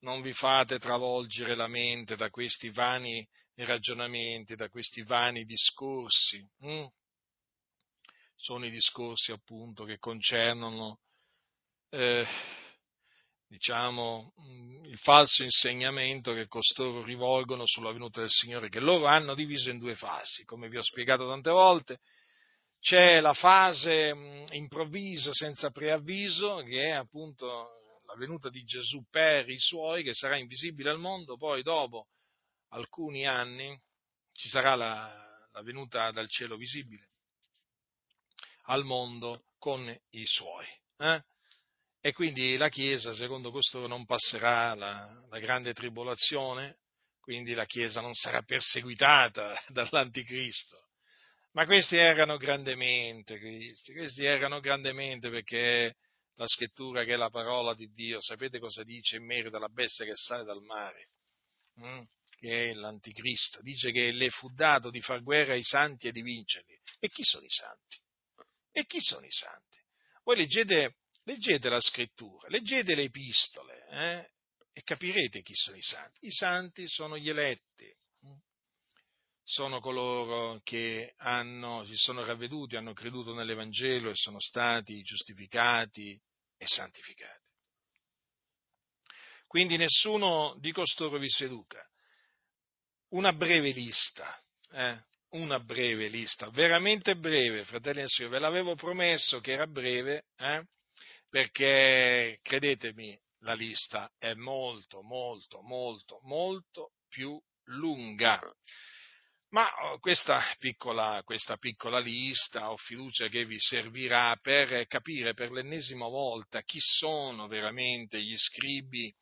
non vi fate travolgere la mente da questi vani ragionamenti, da questi vani discorsi. Hm? Sono i discorsi appunto che concernono eh, diciamo, mm, il falso insegnamento che costoro rivolgono sulla venuta del Signore, che loro hanno diviso in due fasi, come vi ho spiegato tante volte. C'è la fase mm, improvvisa, senza preavviso, che è appunto la venuta di Gesù per i suoi, che sarà invisibile al mondo, poi dopo alcuni anni ci sarà la, la venuta dal cielo visibile al mondo con i suoi. Eh? E quindi la Chiesa, secondo questo, non passerà la, la grande tribolazione, quindi la Chiesa non sarà perseguitata dall'anticristo. Ma questi erano grandemente Cristi, questi erano grandemente perché la scrittura che è la parola di Dio, sapete cosa dice in merito alla bestia che sale dal mare? Mm? Che è l'anticristo. Dice che le fu dato di far guerra ai santi e di vincerli. E chi sono i santi? E chi sono i santi? Voi leggete Leggete la scrittura, leggete le epistole eh, e capirete chi sono i santi. I santi sono gli eletti, sono coloro che hanno, si sono ravveduti, hanno creduto nell'Evangelo e sono stati giustificati e santificati. Quindi nessuno di costoro vi seduca. Una breve lista, eh, una breve lista, veramente breve, fratelli e sorelle, ve l'avevo promesso che era breve, eh? perché credetemi, la lista è molto, molto, molto, molto più lunga. Ma oh, questa piccola, questa piccola, lista ho fiducia che vi servirà per capire per l'ennesima volta chi sono veramente gli scribi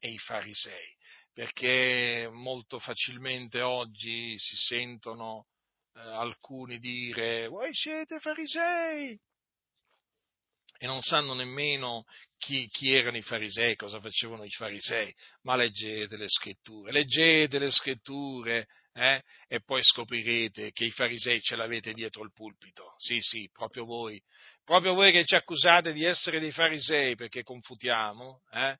e i farisei, perché molto facilmente oggi si sentono eh, alcuni dire voi siete farisei, e non sanno nemmeno chi, chi, erano i farisei, cosa facevano i farisei, ma leggete le scritture, leggete le scritture eh, e poi scoprirete che i farisei ce l'avete dietro il pulpito. Sì, sì, proprio voi, proprio voi che ci accusate di essere dei farisei perché confutiamo, eh,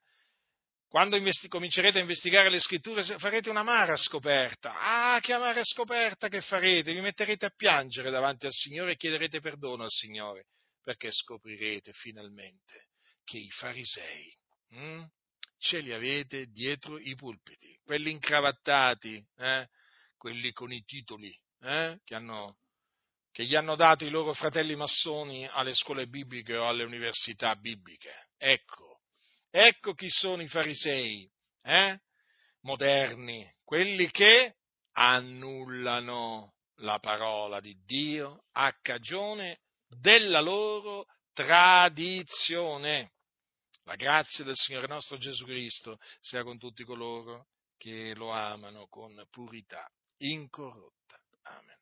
quando investi- comincerete a investigare le scritture farete un'amara scoperta. Ah, che amara scoperta che farete? Vi metterete a piangere davanti al Signore e chiederete perdono al Signore perché scoprirete finalmente che i farisei hm, ce li avete dietro i pulpiti, quelli incravattati, eh, quelli con i titoli eh, che, hanno, che gli hanno dato i loro fratelli massoni alle scuole bibliche o alle università bibliche. Ecco, ecco chi sono i farisei, eh? moderni, quelli che annullano la parola di Dio a cagione della loro tradizione. La grazia del Signore nostro Gesù Cristo sia con tutti coloro che lo amano con purità incorrotta. Amen.